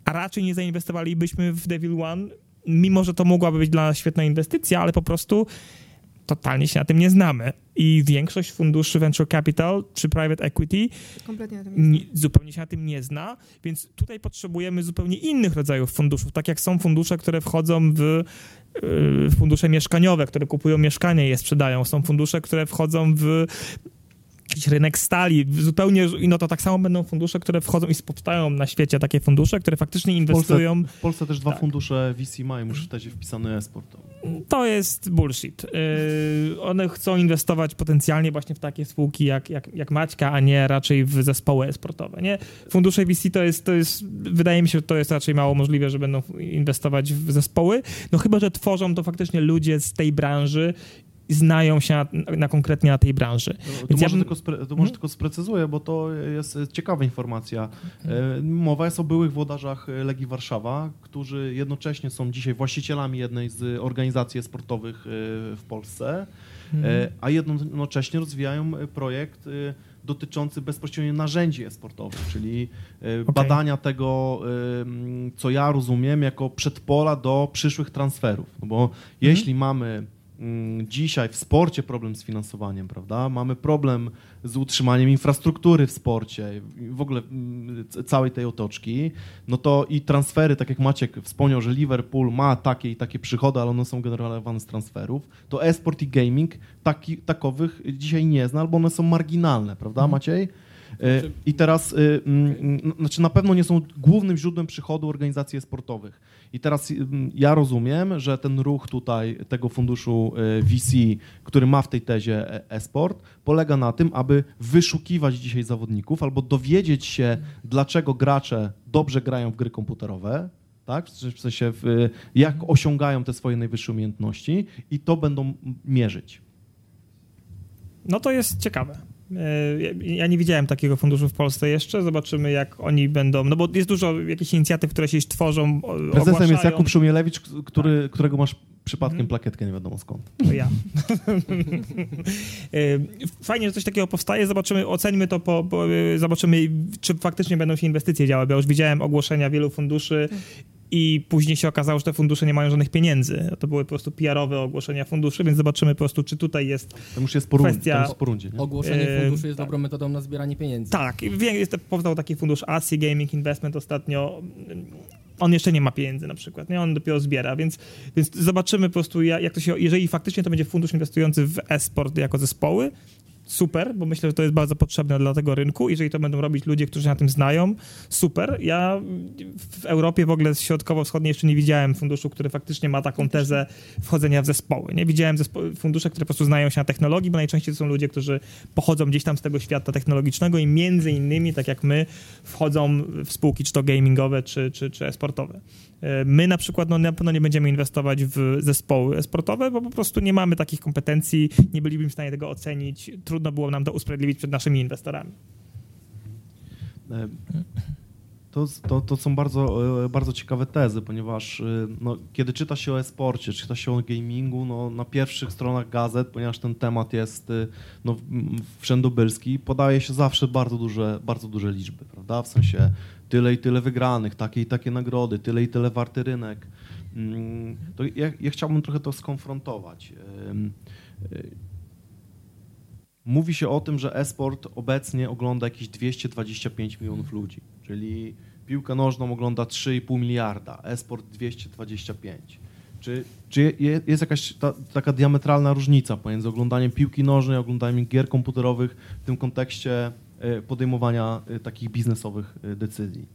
a raczej nie zainwestowalibyśmy w Devil One, mimo że to mogłaby być dla nas świetna inwestycja, ale po prostu totalnie się na tym nie znamy. I większość funduszy venture capital czy private equity nie nie, zupełnie się na tym nie zna, więc tutaj potrzebujemy zupełnie innych rodzajów funduszów, tak jak są fundusze, które wchodzą w y, fundusze mieszkaniowe, które kupują mieszkania i je sprzedają. Są fundusze, które wchodzą w jakiś rynek stali, zupełnie, no to tak samo będą fundusze, które wchodzą i powstają na świecie takie fundusze, które faktycznie W Polsce, inwestują. w Polsce też dwa Tak. fundusze VC mają już w tezie wpisany e-sport. To jest bullshit. Yy, one chcą inwestować potencjalnie właśnie w takie spółki jak, jak, jak Maćka, a nie raczej w zespoły sportowe. Nie? Fundusze VC to jest, to jest, wydaje mi się, że to jest raczej mało możliwe, że będą inwestować w zespoły. No chyba, że tworzą to faktycznie ludzie z tej branży znają się na, na konkretnie na tej branży. To, to, ja może, bym- tylko spre, to może Mhm. tylko sprecyzuję, bo to jest ciekawa informacja. E, Mowa jest o byłych włodarzach Legii Warszawa, którzy jednocześnie są dzisiaj właścicielami jednej z organizacji sportowych e, w Polsce, Mhm. e, a jednocześnie rozwijają projekt e, dotyczący bezpośrednio narzędzi e-sportowych, czyli e, Okej. badania tego, co ja rozumiem, jako przedpola do przyszłych transferów. No bo jeśli mamy dzisiaj w sporcie problem z finansowaniem, prawda? Mamy problem z utrzymaniem infrastruktury w sporcie, w ogóle mm, całej tej otoczki, no to i transfery, tak jak Maciek wspomniał, że Liverpool ma takie i takie przychody, ale one są generowane z transferów, to e-sport i gaming taki, takowych dzisiaj nie zna, albo one są marginalne, prawda Maciej? E, Znaczy- I teraz, y, mm, mm, znaczy na pewno nie są głównym źródłem przychodu organizacji sportowych. I teraz mm, ja rozumiem, że ten ruch tutaj tego funduszu y, VC, który ma w tej tezie e- e-sport, polega na tym, aby wyszukiwać dzisiaj zawodników albo dowiedzieć się, dlaczego gracze dobrze grają w gry komputerowe, tak? W sensie, w, jak osiągają te swoje najwyższe umiejętności i to będą mierzyć. No to jest ciekawe. E, ja- nie widziałem takiego funduszu w Polsce jeszcze. Zobaczymy, jak oni będą. No bo jest dużo jakichś inicjatyw, które się już tworzą. Prezesem jest ogłaszają. Jakub Szumielewicz, który, którego masz przypadkiem Mhm. plakietkę nie wiadomo skąd. To ja. [LAUGHS] E, Fajnie, że coś takiego powstaje. Zobaczymy, oceńmy to, po, po, e, zobaczymy, czy faktycznie będą się inwestycje działy. Bo ja już widziałem ogłoszenia wielu funduszy i później się okazało, że te fundusze nie mają żadnych pieniędzy. To były po prostu PR-owe ogłoszenia funduszy, więc zobaczymy po prostu, czy tutaj jest To już jest po rundzie. Kwestia- To jest po rundzie nie? Ogłoszenie Yy, funduszu jest tak. dobrą metodą na zbieranie pieniędzy. Tak, jest, powstał taki fundusz ASI Gaming Investment ostatnio. On jeszcze nie ma pieniędzy na przykład, nie? On dopiero zbiera, więc, więc zobaczymy po prostu, ja- jak to się, jeżeli faktycznie to będzie fundusz inwestujący w e-sport jako zespoły, super, bo myślę, że to jest bardzo potrzebne dla tego rynku. Jeżeli to będą robić ludzie, którzy się na tym znają, super. Ja w Europie w ogóle środkowo-wschodniej jeszcze nie widziałem funduszu, który faktycznie ma taką tezę wchodzenia w zespoły. Nie widziałem zespo- fundusze, które po prostu znają się na technologii, bo najczęściej to są ludzie, którzy pochodzą gdzieś tam z tego świata technologicznego i między innymi, tak jak my, wchodzą w spółki czy to gamingowe, czy, czy, czy e-sportowe. E, My na przykład no, na pewno nie będziemy inwestować w zespoły e-sportowe, bo po prostu nie mamy takich kompetencji, nie bylibyśmy w stanie tego ocenić. Trudno było nam to usprawiedliwić przed naszymi inwestorami. To, to, to są bardzo, e, bardzo ciekawe tezy, ponieważ e, no, kiedy czyta się o e-sporcie, czyta się o gamingu, no, na pierwszych stronach gazet, ponieważ ten temat jest e, no, wszędobylski, podaje się zawsze bardzo duże, bardzo duże liczby, prawda? W sensie tyle i tyle wygranych, takie i takie nagrody, tyle i tyle warty rynek. Mm, To ja, ja chciałbym trochę to skonfrontować. Mówi się o tym, że e-sport obecnie ogląda jakieś 225 milionów ludzi, czyli piłkę nożną ogląda 3,5 miliarda, e-sport 225. Czy, czy je- jest jakaś ta, taka diametralna różnica pomiędzy oglądaniem piłki nożnej, a oglądaniem gier komputerowych w tym kontekście e, podejmowania e, takich biznesowych e, decyzji?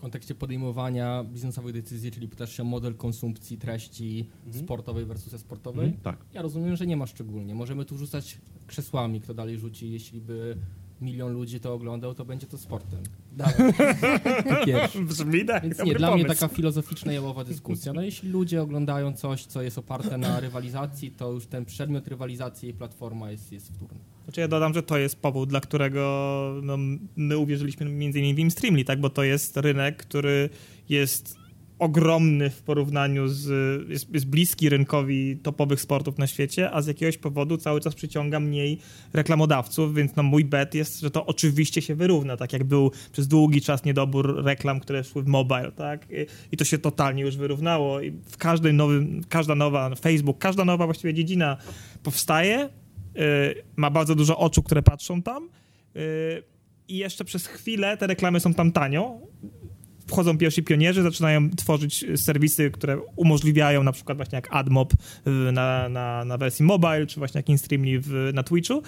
Kontekście podejmowania biznesowych decyzji, czyli pytasz się o model konsumpcji treści Mhm. sportowej versus e-sportowej. mhm, tak. Ja rozumiem, że nie ma szczególnie. Możemy tu rzucać krzesłami, kto dalej rzuci. Jeśli by milion ludzi to oglądał, to będzie to sportem. [LAUGHS] Brzmi tak, Więc nie, dla mnie pomysł. taka filozoficzna jałowa dyskusja. No jeśli ludzie oglądają coś, co jest oparte na rywalizacji, to już ten przedmiot rywalizacji i platforma jest, jest wtórna. Znaczy ja dodam, że to jest powód, dla którego no, my uwierzyliśmy między innymi w Streamly, tak? bo to jest rynek, który jest ogromny w porównaniu z, jest, jest bliski rynkowi topowych sportów na świecie, a z jakiegoś powodu cały czas przyciąga mniej reklamodawców, więc no mój bet jest, że to oczywiście się wyrówna, tak jak był przez długi czas niedobór reklam, które szły w mobile, tak? I, i to się totalnie już wyrównało i w każdym nowym, każda nowa, Facebook, każda nowa właściwie dziedzina powstaje, ma bardzo dużo oczu, które patrzą tam y, i jeszcze przez chwilę te reklamy są tam tanio. Wchodzą pierwsi pionierzy, zaczynają tworzyć serwisy, które umożliwiają na przykład właśnie jak AdMob y, na, na, na wersji mobile, czy właśnie jak InStreamly w, na Twitchu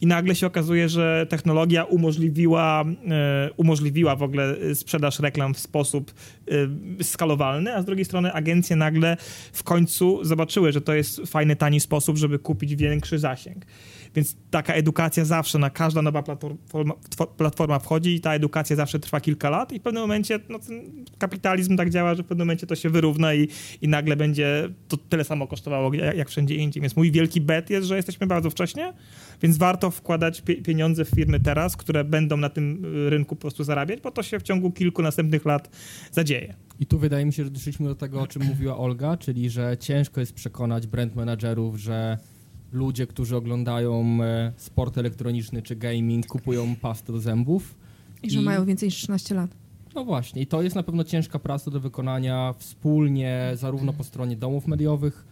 i nagle się okazuje, że technologia umożliwiła, y, umożliwiła w ogóle sprzedaż reklam w sposób skalowalny, a z drugiej strony agencje nagle w końcu zobaczyły, że to jest fajny, tani sposób, żeby kupić większy zasięg. Więc taka edukacja zawsze, na każda nowa platforma, platforma wchodzi i ta edukacja zawsze trwa kilka lat i w pewnym momencie no, kapitalizm tak działa, że w pewnym momencie to się wyrówna i, i nagle będzie to tyle samo kosztowało jak, jak wszędzie indziej. Więc mój wielki bet jest, że jesteśmy bardzo wcześnie, więc warto wkładać pie- pieniądze w firmy teraz, które będą na tym y, rynku po prostu zarabiać, bo to się w ciągu kilku następnych lat zadzieje. I tu wydaje mi się, że doszliśmy do tego, o czym mówiła Olga, czyli że ciężko jest przekonać brand managerów, że ludzie, którzy oglądają e, sport elektroniczny czy gaming, kupują pastę do zębów. I że I- mają więcej niż 13 lat. No właśnie, i to jest na pewno ciężka praca do wykonania wspólnie, zarówno po stronie domów mediowych,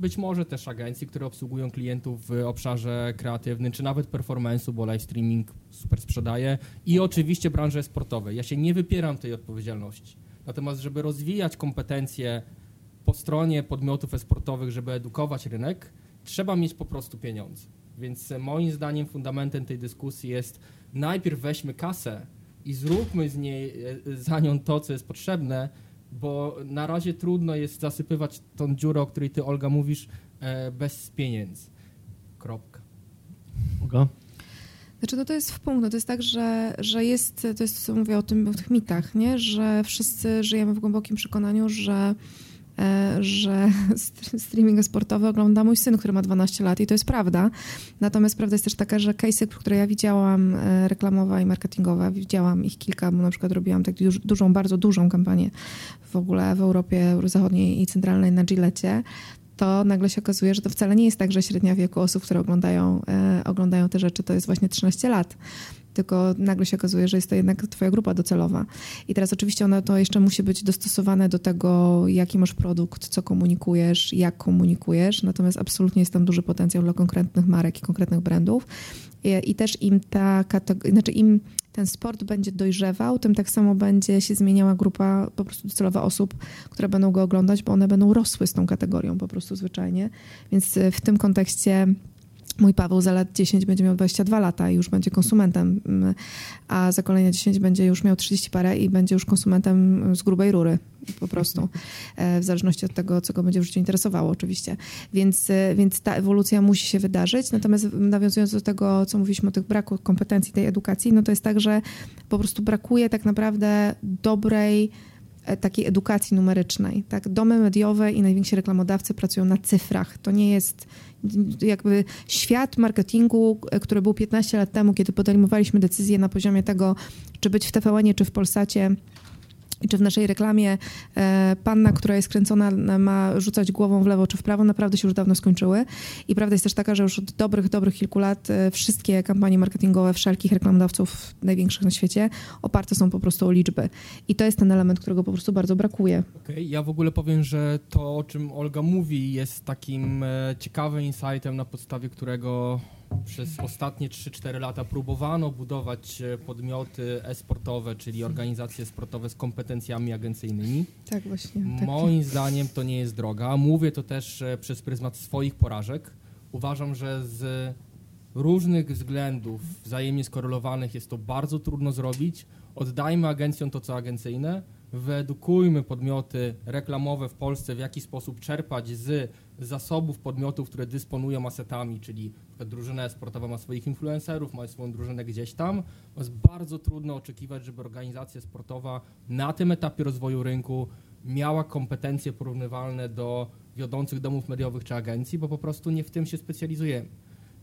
być może też agencji, które obsługują klientów w obszarze kreatywnym, czy nawet performance'u, bo live streaming super sprzedaje, i oczywiście branży sportowej. Ja się nie wypieram tej odpowiedzialności. Natomiast, żeby rozwijać kompetencje po stronie podmiotów esportowych, żeby edukować rynek, trzeba mieć po prostu pieniądze. Więc e, moim zdaniem fundamentem tej dyskusji jest najpierw weźmy kasę i zróbmy z niej, e, za nią to, co jest potrzebne, bo na razie trudno jest zasypywać tą dziurę, o której ty, Olga, mówisz, e, bez pieniędzy. Kropka. Olga? Znaczy, no to jest w punkt. No to jest tak, że, że jest, to jest, co mówię o tym, o tych mitach, nie? że wszyscy żyjemy w głębokim przekonaniu, że że [LAUGHS] st- streaming sportowy ogląda mój syn, który ma 12 lat i to jest prawda. Natomiast prawda jest też taka, że case'y, które ja widziałam, e, reklamowe i marketingowe, widziałam ich kilka, bo na przykład robiłam tak duż, dużą, bardzo dużą kampanię w ogóle w Europie Zachodniej i Centralnej na Gillecie, to nagle się okazuje, że to wcale nie jest tak, że średnia wieku osób, które oglądają, e, oglądają te rzeczy, to jest właśnie 13 lat. Tylko nagle się okazuje, że jest to jednak twoja grupa docelowa. I teraz oczywiście ono to jeszcze musi być dostosowane do tego, jaki masz produkt, co komunikujesz, jak komunikujesz. Natomiast absolutnie jest tam duży potencjał dla konkretnych marek i konkretnych brandów. I, i też im ta kategoria, znaczy im ten sport będzie dojrzewał, tym tak samo będzie się zmieniała grupa po prostu docelowa osób, które będą go oglądać, bo one będą rosły z tą kategorią po prostu zwyczajnie. Więc y, w tym kontekście mój Paweł za lat 10 będzie miał 22 lata i już będzie konsumentem, mm, a za kolejne 10 będzie już miał 30 parę i będzie już konsumentem z grubej rury po prostu, e, w zależności od tego, co go będzie w życiu interesowało oczywiście. Więc, e, więc ta ewolucja musi się wydarzyć, natomiast nawiązując do tego, co mówiliśmy o tych braku kompetencji tej edukacji, no to jest tak, że po prostu brakuje tak naprawdę dobrej takiej edukacji numerycznej. Tak? Domy mediowe i najwięksi reklamodawcy pracują na cyfrach. To nie jest jakby świat marketingu, e, który był 15 lat temu, kiedy podejmowaliśmy decyzje na poziomie tego, czy być w TVN-ie, czy w Polsacie, i czy w naszej reklamie e, panna, która jest kręcona, na- ma rzucać głową w lewo czy w prawo, naprawdę się już dawno skończyły. I prawda jest też taka, że już od dobrych, dobrych kilku lat e, wszystkie kampanie marketingowe wszelkich reklamodawców największych na świecie oparte są po prostu o liczby. I to jest ten element, którego po prostu bardzo brakuje. Okej, Ja w ogóle powiem, że to, o czym Olga mówi, jest takim e, ciekawym insightem, na podstawie którego przez ostatnie 3-4 lata próbowano budować e, podmioty e-sportowe, czyli organizacje sportowe z kompetencjami agencyjnymi. Tak właśnie. Tak. Moim zdaniem to nie jest droga. Mówię to też e, przez pryzmat swoich porażek. Uważam, że z różnych względów wzajemnie skorelowanych jest to bardzo trudno zrobić. Oddajmy agencjom to, co agencyjne. Wyedukujmy podmioty reklamowe w Polsce, w jaki sposób czerpać z zasobów podmiotów, które dysponują asetami, czyli drużyna sportowa ma swoich influencerów, ma swoją drużynę gdzieś tam. Jest bardzo trudno oczekiwać, żeby organizacja sportowa na tym etapie rozwoju rynku miała kompetencje porównywalne do wiodących domów mediowych czy agencji, bo po prostu nie w tym się specjalizujemy.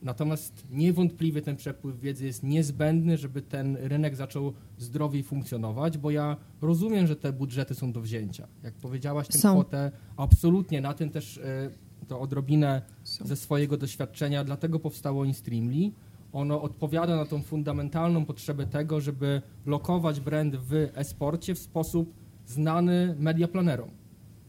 Natomiast niewątpliwie ten przepływ wiedzy jest niezbędny, żeby ten rynek zaczął zdrowiej funkcjonować, bo ja rozumiem, że te budżety są do wzięcia. Jak powiedziałaś tę Są. kwotę, absolutnie na tym też e, to odrobinę Są. ze swojego doświadczenia, dlatego powstało InStreamly. Ono odpowiada na tą fundamentalną potrzebę tego, żeby lokować brand w e-sporcie w sposób znany mediaplanerom.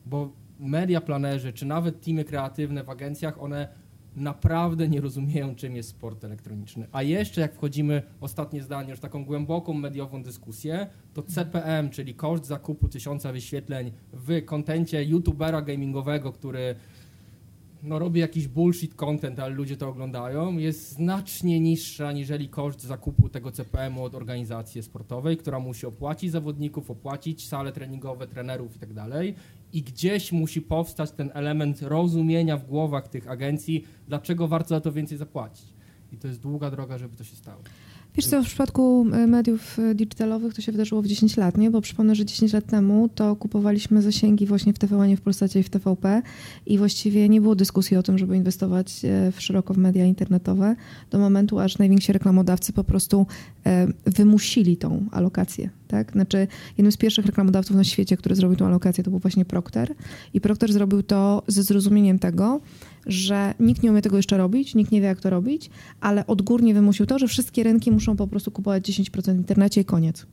Bo mediaplanerzy, czy nawet teamy kreatywne w agencjach, one naprawdę nie rozumieją, czym jest sport elektroniczny. A jeszcze jak wchodzimy, ostatnie zdanie, już taką głęboką mediową dyskusję, to CPM, czyli koszt zakupu tysiąca wyświetleń w kontencie youtubera gamingowego, który no, robi jakiś bullshit content, ale ludzie to oglądają, jest znacznie niższa aniżeli koszt zakupu tego CPM-u od organizacji sportowej, która musi opłacić zawodników, opłacić sale treningowe, trenerów i tak. I gdzieś musi powstać ten element rozumienia w głowach tych agencji, dlaczego warto za to więcej zapłacić. I to jest długa droga, żeby to się stało. Wiesz co, w przypadku e, mediów e, digitalowych to się wydarzyło w 10 lat, nie? Bo przypomnę, że 10 lat temu to kupowaliśmy zasięgi właśnie w TVN, w Polsacie i w TVP i właściwie nie było dyskusji o tym, żeby inwestować e, w szeroko w media internetowe do momentu, aż najwięksi reklamodawcy po prostu e, wymusili tą alokację, tak? Znaczy jednym z pierwszych reklamodawców na świecie, który zrobił tą alokację, to był właśnie Procter i Procter zrobił to ze zrozumieniem tego, że nikt nie umie tego jeszcze robić, nikt nie wie, jak to robić, ale odgórnie wymusił to, że wszystkie rynki muszą po prostu kupować 10% w internecie i koniec.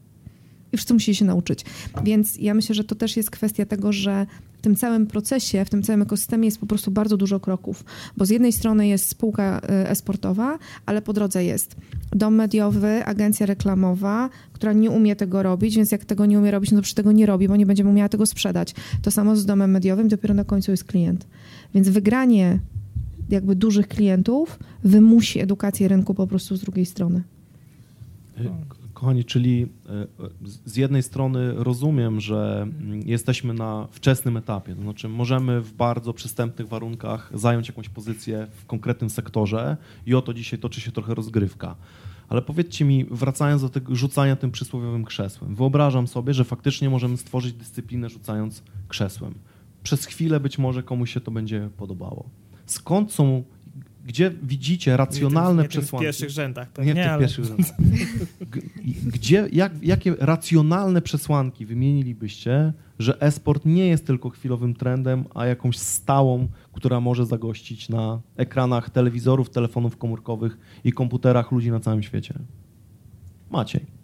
I wszyscy musieli się nauczyć. Więc ja myślę, że to też jest kwestia tego, że w tym całym procesie, w tym całym ekosystemie jest po prostu bardzo dużo kroków. Bo z jednej strony jest spółka y, e-sportowa, ale po drodze jest dom mediowy, agencja reklamowa, która nie umie tego robić, więc jak tego nie umie robić, no to przy tego nie robi, bo nie będzie umiała tego sprzedać. To samo z domem mediowym, dopiero na końcu jest klient. Więc wygranie jakby dużych klientów wymusi edukację rynku po prostu z drugiej strony. Y, Kochani, czyli y, z- jednej strony rozumiem, że jesteśmy na wczesnym etapie, to znaczy możemy w bardzo przystępnych warunkach zająć jakąś pozycję w konkretnym sektorze i o to dzisiaj toczy się trochę rozgrywka. Ale powiedzcie mi, wracając do tego rzucania tym przysłowiowym krzesłem, wyobrażam sobie, że faktycznie możemy stworzyć dyscyplinę rzucając krzesłem. Przez chwilę być może komuś się to będzie podobało. Skąd są, gdzie widzicie racjonalne nie tym, nie tym w przesłanki? pierwszych rzędach. Nie Pewnie, w tych ale... pierwszych rzędach. Gdzie, jak, jakie racjonalne przesłanki wymienilibyście, że e-sport nie jest tylko chwilowym trendem, a jakąś stałą, która może zagościć na ekranach telewizorów, telefonów komórkowych i komputerach ludzi na całym świecie? Maciej.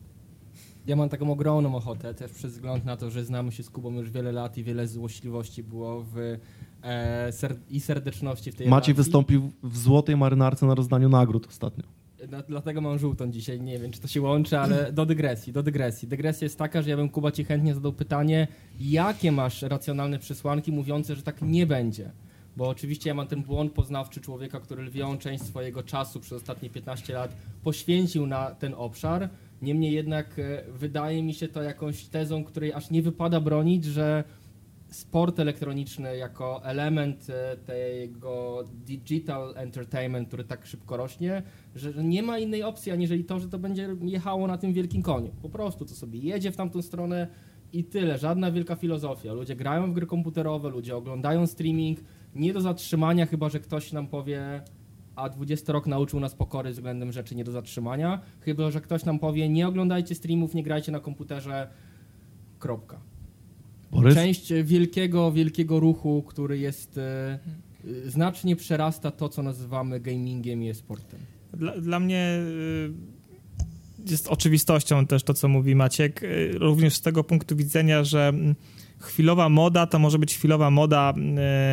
Ja mam taką ogromną ochotę, też przez wzgląd na to, że znamy się z Kubą już wiele lat i wiele złośliwości było w, e, ser i serdeczności w tej Maciej relacji. wystąpił w złotej marynarce na rozdaniu nagród ostatnio. Na, dlatego mam żółtą dzisiaj, nie wiem czy to się łączy, ale [LAUGHS] do dygresji, do dygresji. Dygresja jest taka, że ja bym Kuba ci chętnie zadał pytanie, jakie masz racjonalne przesłanki mówiące, że tak nie będzie? Bo oczywiście ja mam ten błąd poznawczy człowieka, który lwią część swojego czasu przez ostatnie 15 lat poświęcił na ten obszar. Niemniej jednak e, wydaje mi się to jakąś tezą, której aż nie wypada bronić, że sport elektroniczny jako element e, tego digital entertainment, który tak szybko rośnie, że że nie ma innej opcji, aniżeli to, że to będzie jechało na tym wielkim koniu. Po prostu to sobie jedzie w tamtą stronę i tyle. Żadna wielka filozofia. Ludzie grają w gry komputerowe, ludzie oglądają streaming. Nie do zatrzymania, chyba że ktoś nam powie, a 20 rok nauczył nas pokory względem rzeczy nie do zatrzymania. Chyba że ktoś nam powie, nie oglądajcie streamów, nie grajcie na komputerze. Kropka. Borys? Część wielkiego, wielkiego ruchu, który jest e, e, znacznie przerasta to, co nazywamy gamingiem i e-sportem. Dla, dla mnie y, jest oczywistością też to, co mówi Maciek, y, również z tego punktu widzenia, że mm, chwilowa moda to może być chwilowa moda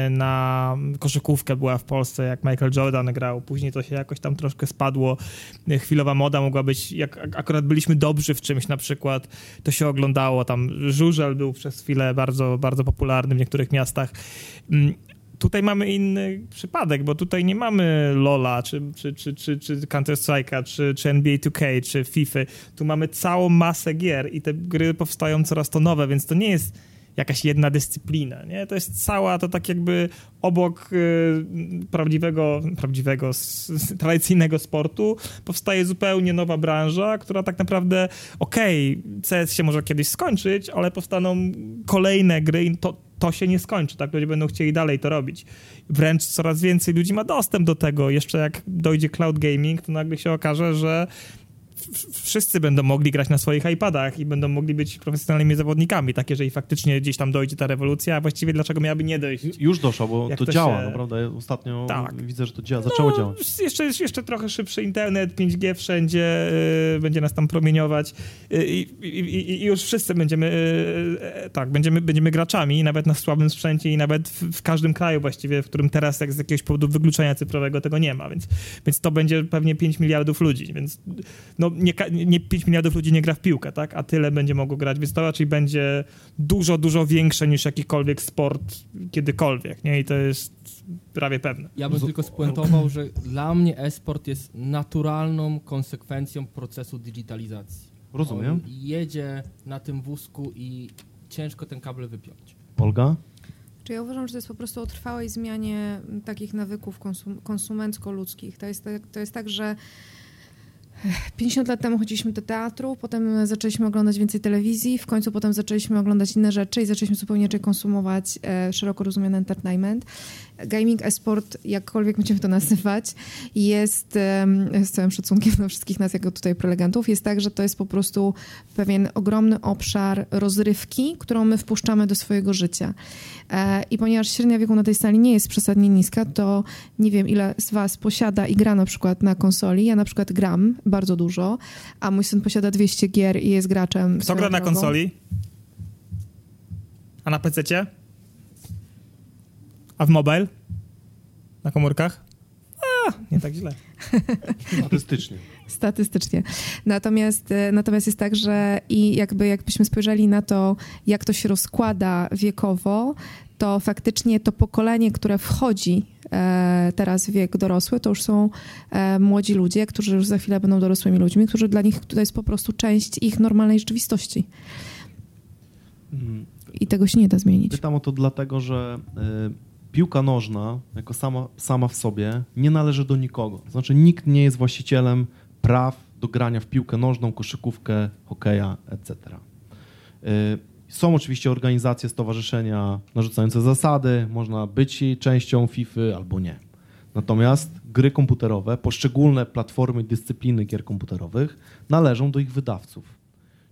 y, na koszykówkę była w Polsce, jak Michael Jordan grał, później to się jakoś tam troszkę spadło. Y, Chwilowa moda mogła być, jak ak- akurat byliśmy dobrzy w czymś na przykład, to się oglądało, tam żużel był przez chwilę bardzo, bardzo popularny w niektórych miastach. Mm, Tutaj mamy inny przypadek, bo tutaj nie mamy Lola, czy, czy, czy, czy, czy Counter-Strike'a, czy, czy NBA 2K, czy FIFA. Tu mamy całą masę gier i te gry powstają coraz to nowe, więc to nie jest jakaś jedna dyscyplina, nie? To jest cała, to tak jakby obok y, prawdziwego, prawdziwego, s, tradycyjnego sportu powstaje zupełnie nowa branża, która tak naprawdę, okej, CS się może kiedyś skończyć, ale powstaną kolejne gry i to, to się nie skończy, tak? Ludzie będą chcieli dalej to robić. Wręcz coraz więcej ludzi ma dostęp do tego. Jeszcze jak dojdzie cloud gaming, to nagle się okaże, że wszyscy będą mogli grać na swoich iPadach i będą mogli być profesjonalnymi zawodnikami, tak jeżeli faktycznie gdzieś tam dojdzie ta rewolucja, a właściwie dlaczego miałaby nie dojść? Już doszło, bo Jak to, to działa, się- naprawdę. Ostatnio Tak. widzę, że to działa, zaczęło działać. Jeszcze, jeszcze trochę szybszy internet, 5G wszędzie, y, będzie nas tam promieniować y, i, i, i już wszyscy będziemy, y, y, tak, będziemy, będziemy graczami, nawet na słabym sprzęcie i nawet w, w każdym kraju właściwie, w którym teraz jak z jakiegoś powodu wykluczenia cyfrowego tego nie ma, więc, więc to będzie pewnie 5 miliardów ludzi, więc no nie, nie 5 miliardów ludzi nie gra w piłkę, tak, a tyle będzie mogło grać, więc to raczej będzie dużo, dużo większe niż jakikolwiek sport kiedykolwiek, nie, i to jest prawie pewne. Ja bym tylko spuentował, że dla mnie e-sport jest naturalną konsekwencją procesu digitalizacji. Rozumiem. On jedzie na tym wózku i ciężko ten kabel wypiąć. Olga? Czy ja uważam, że to jest po prostu o trwałej zmianie takich nawyków konsum- konsumencko-ludzkich. To jest, tak- to jest tak, że 50 lat temu chodziliśmy do teatru, potem zaczęliśmy oglądać więcej telewizji, w końcu potem zaczęliśmy oglądać inne rzeczy i zaczęliśmy zupełnie inaczej konsumować e, szeroko rozumiany entertainment. Gaming, esport, jakkolwiek będziemy to nazywać, jest, em, z całym szacunkiem dla wszystkich nas jako tutaj prelegentów, jest tak, że to jest po prostu pewien ogromny obszar rozrywki, którą my wpuszczamy do swojego życia. E, I ponieważ średnia wieku na tej sali nie jest przesadnie niska, to nie wiem, ile z was posiada i gra na przykład na konsoli. Ja na przykład gram bardzo dużo, a mój syn posiada 200 gier i jest graczem. Kto gra na drogą. konsoli? A na PC? A w mobile? Na komórkach? A, nie tak źle. [LAUGHS] Statystycznie. Statystycznie. Natomiast, e, natomiast jest tak, że i jakby jakbyśmy spojrzeli na to, jak to się rozkłada wiekowo, to faktycznie to pokolenie, które wchodzi e, teraz w wiek dorosły, to już są e, młodzi ludzie, którzy już za chwilę będą dorosłymi ludźmi, którzy dla nich to jest po prostu część ich normalnej rzeczywistości. I tego się nie da zmienić. Pytam o to dlatego, że y, piłka nożna jako sama, sama w sobie nie należy do nikogo. Znaczy nikt nie jest właścicielem praw do grania w piłkę nożną, koszykówkę, hokeja, etc. Y, są oczywiście organizacje, stowarzyszenia narzucające zasady, można być częścią FIFA albo nie. Natomiast gry komputerowe, poszczególne platformy, dyscypliny gier komputerowych należą do ich wydawców.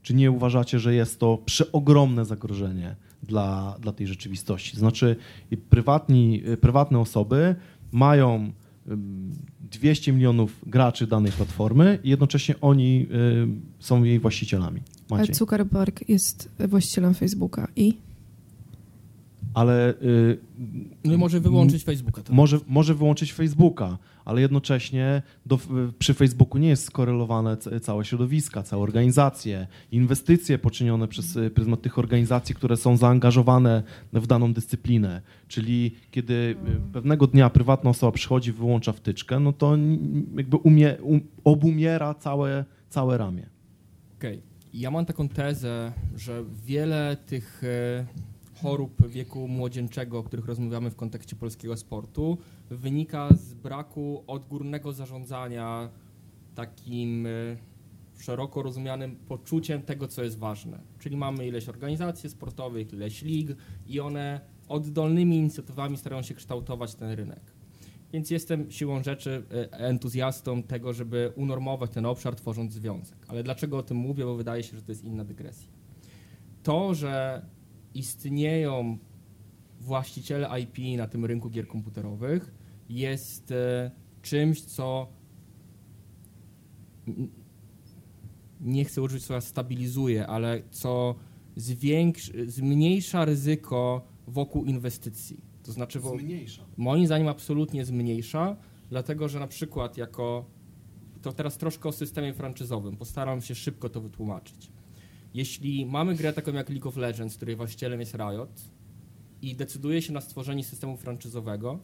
Czy nie uważacie, że jest to przeogromne zagrożenie dla, dla tej rzeczywistości? Znaczy, prywatni, prywatne osoby mają ym, 200 milionów graczy danej platformy i jednocześnie oni ym, są jej właścicielami. Ale Maciej. Zuckerberg jest właścicielem Facebooka i Ale y, No i może wyłączyć Facebooka. To może, może wyłączyć Facebooka, ale jednocześnie do, przy Facebooku nie jest skorelowane ca- całe środowiska, całe organizacje, inwestycje poczynione przez y, pryzmat tych organizacji, które są zaangażowane w daną dyscyplinę. Czyli kiedy y, pewnego dnia prywatna osoba przychodzi, wyłącza wtyczkę, no to jakby umie, um, obumiera całe, całe ramię. Okej. Ja mam taką tezę, że wiele tych e, chorób wieku młodzieńczego, o których rozmawiamy w kontekście polskiego sportu, wynika z braku odgórnego zarządzania takim e, szeroko rozumianym poczuciem tego, co jest ważne. Czyli mamy ileś organizacji sportowych, ileś lig i one oddolnymi inicjatywami starają się kształtować ten rynek. Więc jestem siłą rzeczy e, entuzjastą tego, żeby unormować ten obszar, tworząc związek. Ale dlaczego o tym mówię? Bo wydaje się, że to jest inna dygresja. To, że istnieją właściciele IP na tym rynku gier komputerowych, jest e, czymś, co nie chcę użyć słowa stabilizuje, ale co zmniejsza ryzyko wokół inwestycji. To znaczy, wo- Zmniejsza. moim zdaniem absolutnie zmniejsza, dlatego że na przykład jako to teraz troszkę o systemie franczyzowym, postaram się szybko to wytłumaczyć. Jeśli mamy grę taką jak League of Legends, której właścicielem jest Riot i decyduje się na stworzenie systemu franczyzowego,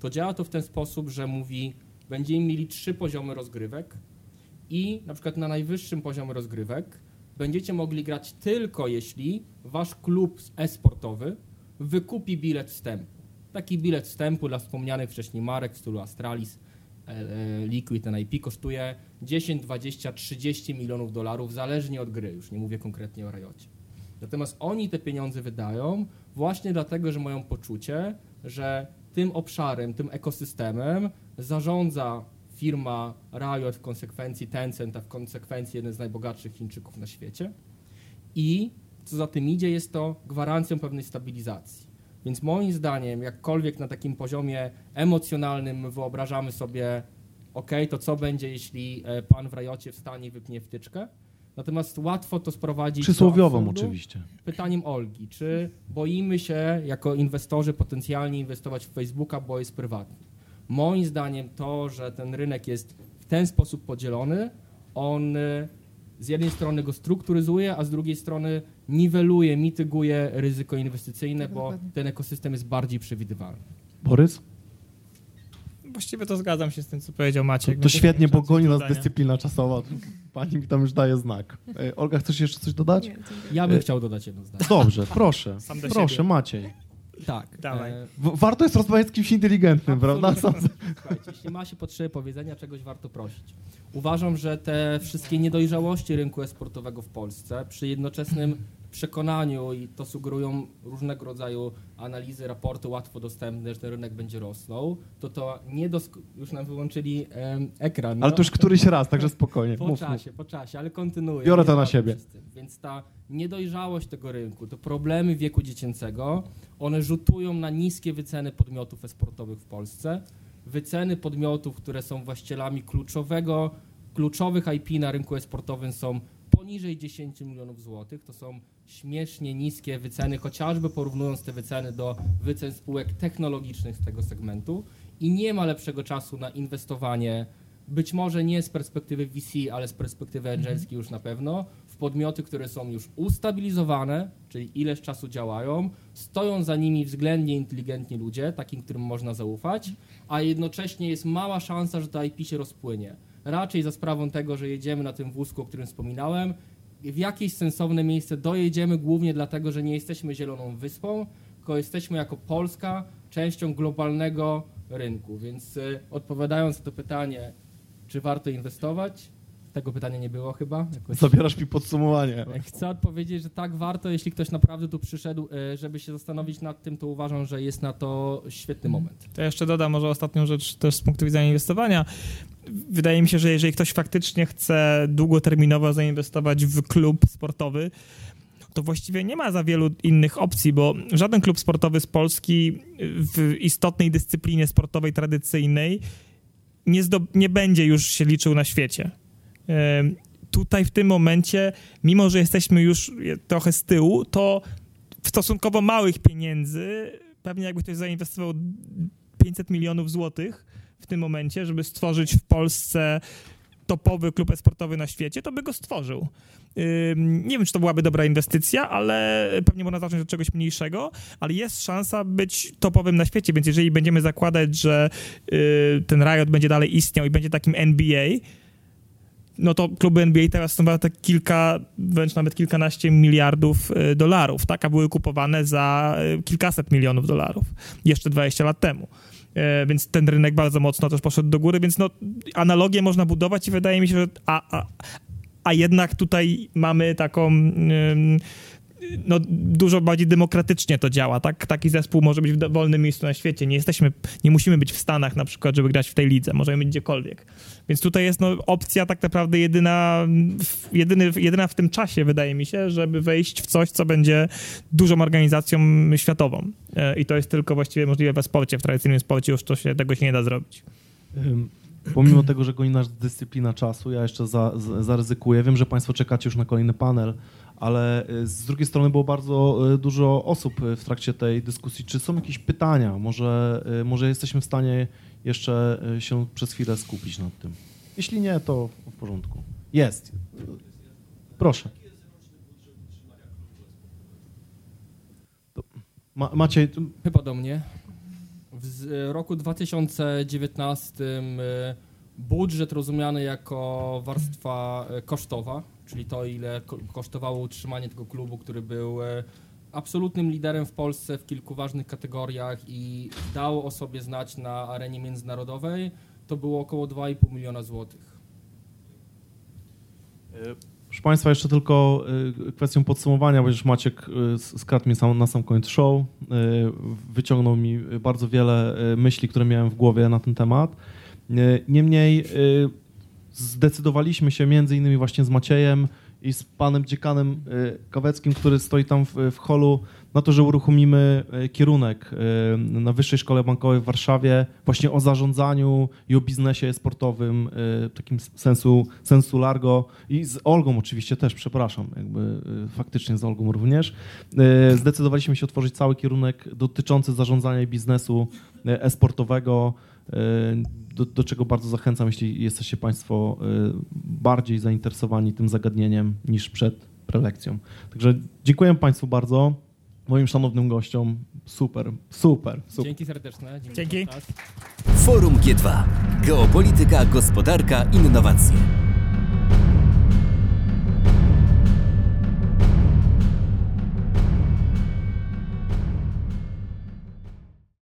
to działa to w ten sposób, że mówi, będziemy mieli trzy poziomy rozgrywek i na przykład na najwyższym poziomie rozgrywek będziecie mogli grać tylko jeśli wasz klub e-sportowy wykupi bilet wstępu. Taki bilet wstępu dla wspomnianych wcześniej marek w stylu Astralis, e, e, Liquid, NIP kosztuje 10, 20, 30 milionów dolarów, zależnie od gry, już nie mówię konkretnie o Riocie. Natomiast oni te pieniądze wydają właśnie dlatego, że mają poczucie, że tym obszarem, tym ekosystemem zarządza firma Riot, w konsekwencji Tencent, a w konsekwencji jeden z najbogatszych Chińczyków na świecie. I co za tym idzie, jest to gwarancją pewnej stabilizacji. Więc moim zdaniem, jakkolwiek na takim poziomie emocjonalnym wyobrażamy sobie, ok, to co będzie, jeśli e, pan w Rajocie wstanie i wypnie wtyczkę? Natomiast łatwo to sprowadzić Przysłowiową oczywiście. Pytaniem Olgi, czy boimy się jako inwestorzy potencjalnie inwestować w Facebooka, bo jest prywatny? Moim zdaniem to, że ten rynek jest w ten sposób podzielony, on y, z jednej strony go strukturyzuje, a z drugiej strony niweluje, mityguje ryzyko inwestycyjne, Tak, bo dokładnie. ten ekosystem jest bardziej przewidywalny. Borys? Właściwie to zgadzam się z tym, co powiedział Maciek. To więc świetnie, bo goni nas dyscyplina czasowa. Pani mi tam już daje znak. E, Olga, chcesz jeszcze coś dodać? Nie. Ja bym chciał dodać jedno zdanie. Dobrze, proszę. Sam do Proszę, siebie. Maciej. Tak. Dawaj. e, Warto jest rozmawiać z kimś inteligentnym, prawda? Sądzę. Słuchajcie, jeśli ma się potrzebę powiedzenia czegoś, warto prosić. Uważam, że te wszystkie niedojrzałości rynku esportowego w Polsce przy jednoczesnym przekonaniu i to sugerują różnego rodzaju analizy, raporty łatwo dostępne, że ten rynek będzie rosnął, to to nie dosk- już nam wyłączyli em, ekran. Ale no. to już któryś raz, także spokojnie. Po Mów, mów. czasie, po czasie, ale kontynuuję. Biorę to na siebie. Więc ta niedojrzałość tego rynku, to problemy wieku dziecięcego, one rzutują na niskie wyceny podmiotów esportowych w Polsce. Wyceny podmiotów, które są właścicielami kluczowego, kluczowych IP na rynku esportowym są poniżej 10 milionów złotych. To są śmiesznie niskie wyceny, chociażby porównując te wyceny do wycen spółek technologicznych z tego segmentu. I nie ma lepszego czasu na inwestowanie być może nie z perspektywy VC, ale z perspektywy angelskiej już na pewno, w podmioty, które są już ustabilizowane, czyli ileś czasu działają, stoją za nimi względnie inteligentni ludzie, takim, którym można zaufać, a jednocześnie jest mała szansa, że to IP się rozpłynie. Raczej za sprawą tego, że jedziemy na tym wózku, o którym wspominałem, w jakieś sensowne miejsce dojedziemy głównie dlatego, że nie jesteśmy zieloną wyspą, tylko jesteśmy jako Polska częścią globalnego rynku. Więc y, odpowiadając na to pytanie, czy warto inwestować? Tego pytania nie było chyba. Jakoś... Zabierasz mi podsumowanie. Chcę odpowiedzieć, że tak warto, jeśli ktoś naprawdę tu przyszedł, y, żeby się zastanowić nad tym, to uważam, że jest na to świetny moment. To jeszcze dodam może ostatnią rzecz też z punktu widzenia inwestowania. Wydaje mi się, że jeżeli ktoś faktycznie chce długoterminowo zainwestować w klub sportowy, to właściwie nie ma za wielu innych opcji, bo żaden klub sportowy z Polski w istotnej dyscyplinie sportowej tradycyjnej nie, nie będzie już się liczył na świecie. Em, Tutaj w tym momencie, mimo że jesteśmy już trochę z tyłu, to w stosunkowo małych pieniędzy, pewnie jakby ktoś zainwestował 500 milionów złotych w tym momencie, żeby stworzyć w Polsce topowy klub sportowy na świecie, to by go stworzył. Nie wiem, czy to byłaby dobra inwestycja, ale pewnie można zacząć od czegoś mniejszego, ale jest szansa być topowym na świecie, więc jeżeli będziemy zakładać, że y, ten Riot będzie dalej istniał i będzie takim NBA, no to kluby NBA teraz są warte kilka, wręcz nawet kilkanaście miliardów y, dolarów, tak? A były kupowane za y, kilkaset milionów dolarów jeszcze 20 lat temu. E, Więc ten rynek bardzo mocno też poszedł do góry, więc no, analogię można budować i wydaje mi się, że a, a, a jednak tutaj mamy taką no, dużo bardziej demokratycznie to działa, tak? Taki zespół może być w dowolnym miejscu na świecie. Nie jesteśmy, nie musimy być w Stanach na przykład, żeby grać w tej lidze. Możemy być gdziekolwiek. Więc tutaj jest no, opcja tak naprawdę jedyna, jedyny, jedyna w tym czasie, wydaje mi się, żeby wejść w coś, co będzie dużą organizacją światową. E, I to jest tylko właściwie możliwe we sporcie. W tradycyjnym sporcie już to się, tego się nie da zrobić. Pomimo tego, że goni nas dyscyplina czasu, ja jeszcze za, za, zaryzykuję. Wiem, że Państwo czekacie już na kolejny panel, ale y, z drugiej strony było bardzo y, dużo osób y, w trakcie tej dyskusji. Czy są jakieś pytania? Może, może jesteśmy w stanie jeszcze się przez chwilę skupić nad tym? Jeśli nie, to w porządku. Jest. Proszę. Ma, Maciej, Chyba do mnie. W roku 2019 y, budżet rozumiany jako warstwa kosztowa, czyli to, ile ko- kosztowało utrzymanie tego klubu, który był y, absolutnym liderem w Polsce w kilku ważnych kategoriach i dało o sobie znać na arenie międzynarodowej, to było około 2,5 miliona złotych. Proszę Państwa, jeszcze tylko y, kwestią podsumowania, bo już Maciek skradł mnie na sam koniec show. Wyciągnął mi bardzo wiele myśli, które miałem w głowie na ten temat. Niemniej zdecydowaliśmy się między innymi właśnie z Maciejem i z panem dziekanem y, Kaweckim, który stoi tam w, w holu, na to, że uruchomimy y, kierunek y, na Wyższej Szkole Bankowej w Warszawie właśnie o zarządzaniu i o biznesie sportowym, takim sensu, sensu largo i z Olgą oczywiście też, przepraszam, jakby faktycznie z Olgą również. Zdecydowaliśmy się otworzyć cały kierunek dotyczący zarządzania i biznesu e-sportowego, y, do, do czego bardzo zachęcam, jeśli jesteście Państwo y, bardziej zainteresowani tym zagadnieniem niż przed prelekcją. Także dziękuję Państwu bardzo. Moim szanownym gościom. Super, super, super. Dzięki serdeczne. Dzięki. Dzięki. Forum G2. Geopolityka, gospodarka, innowacje.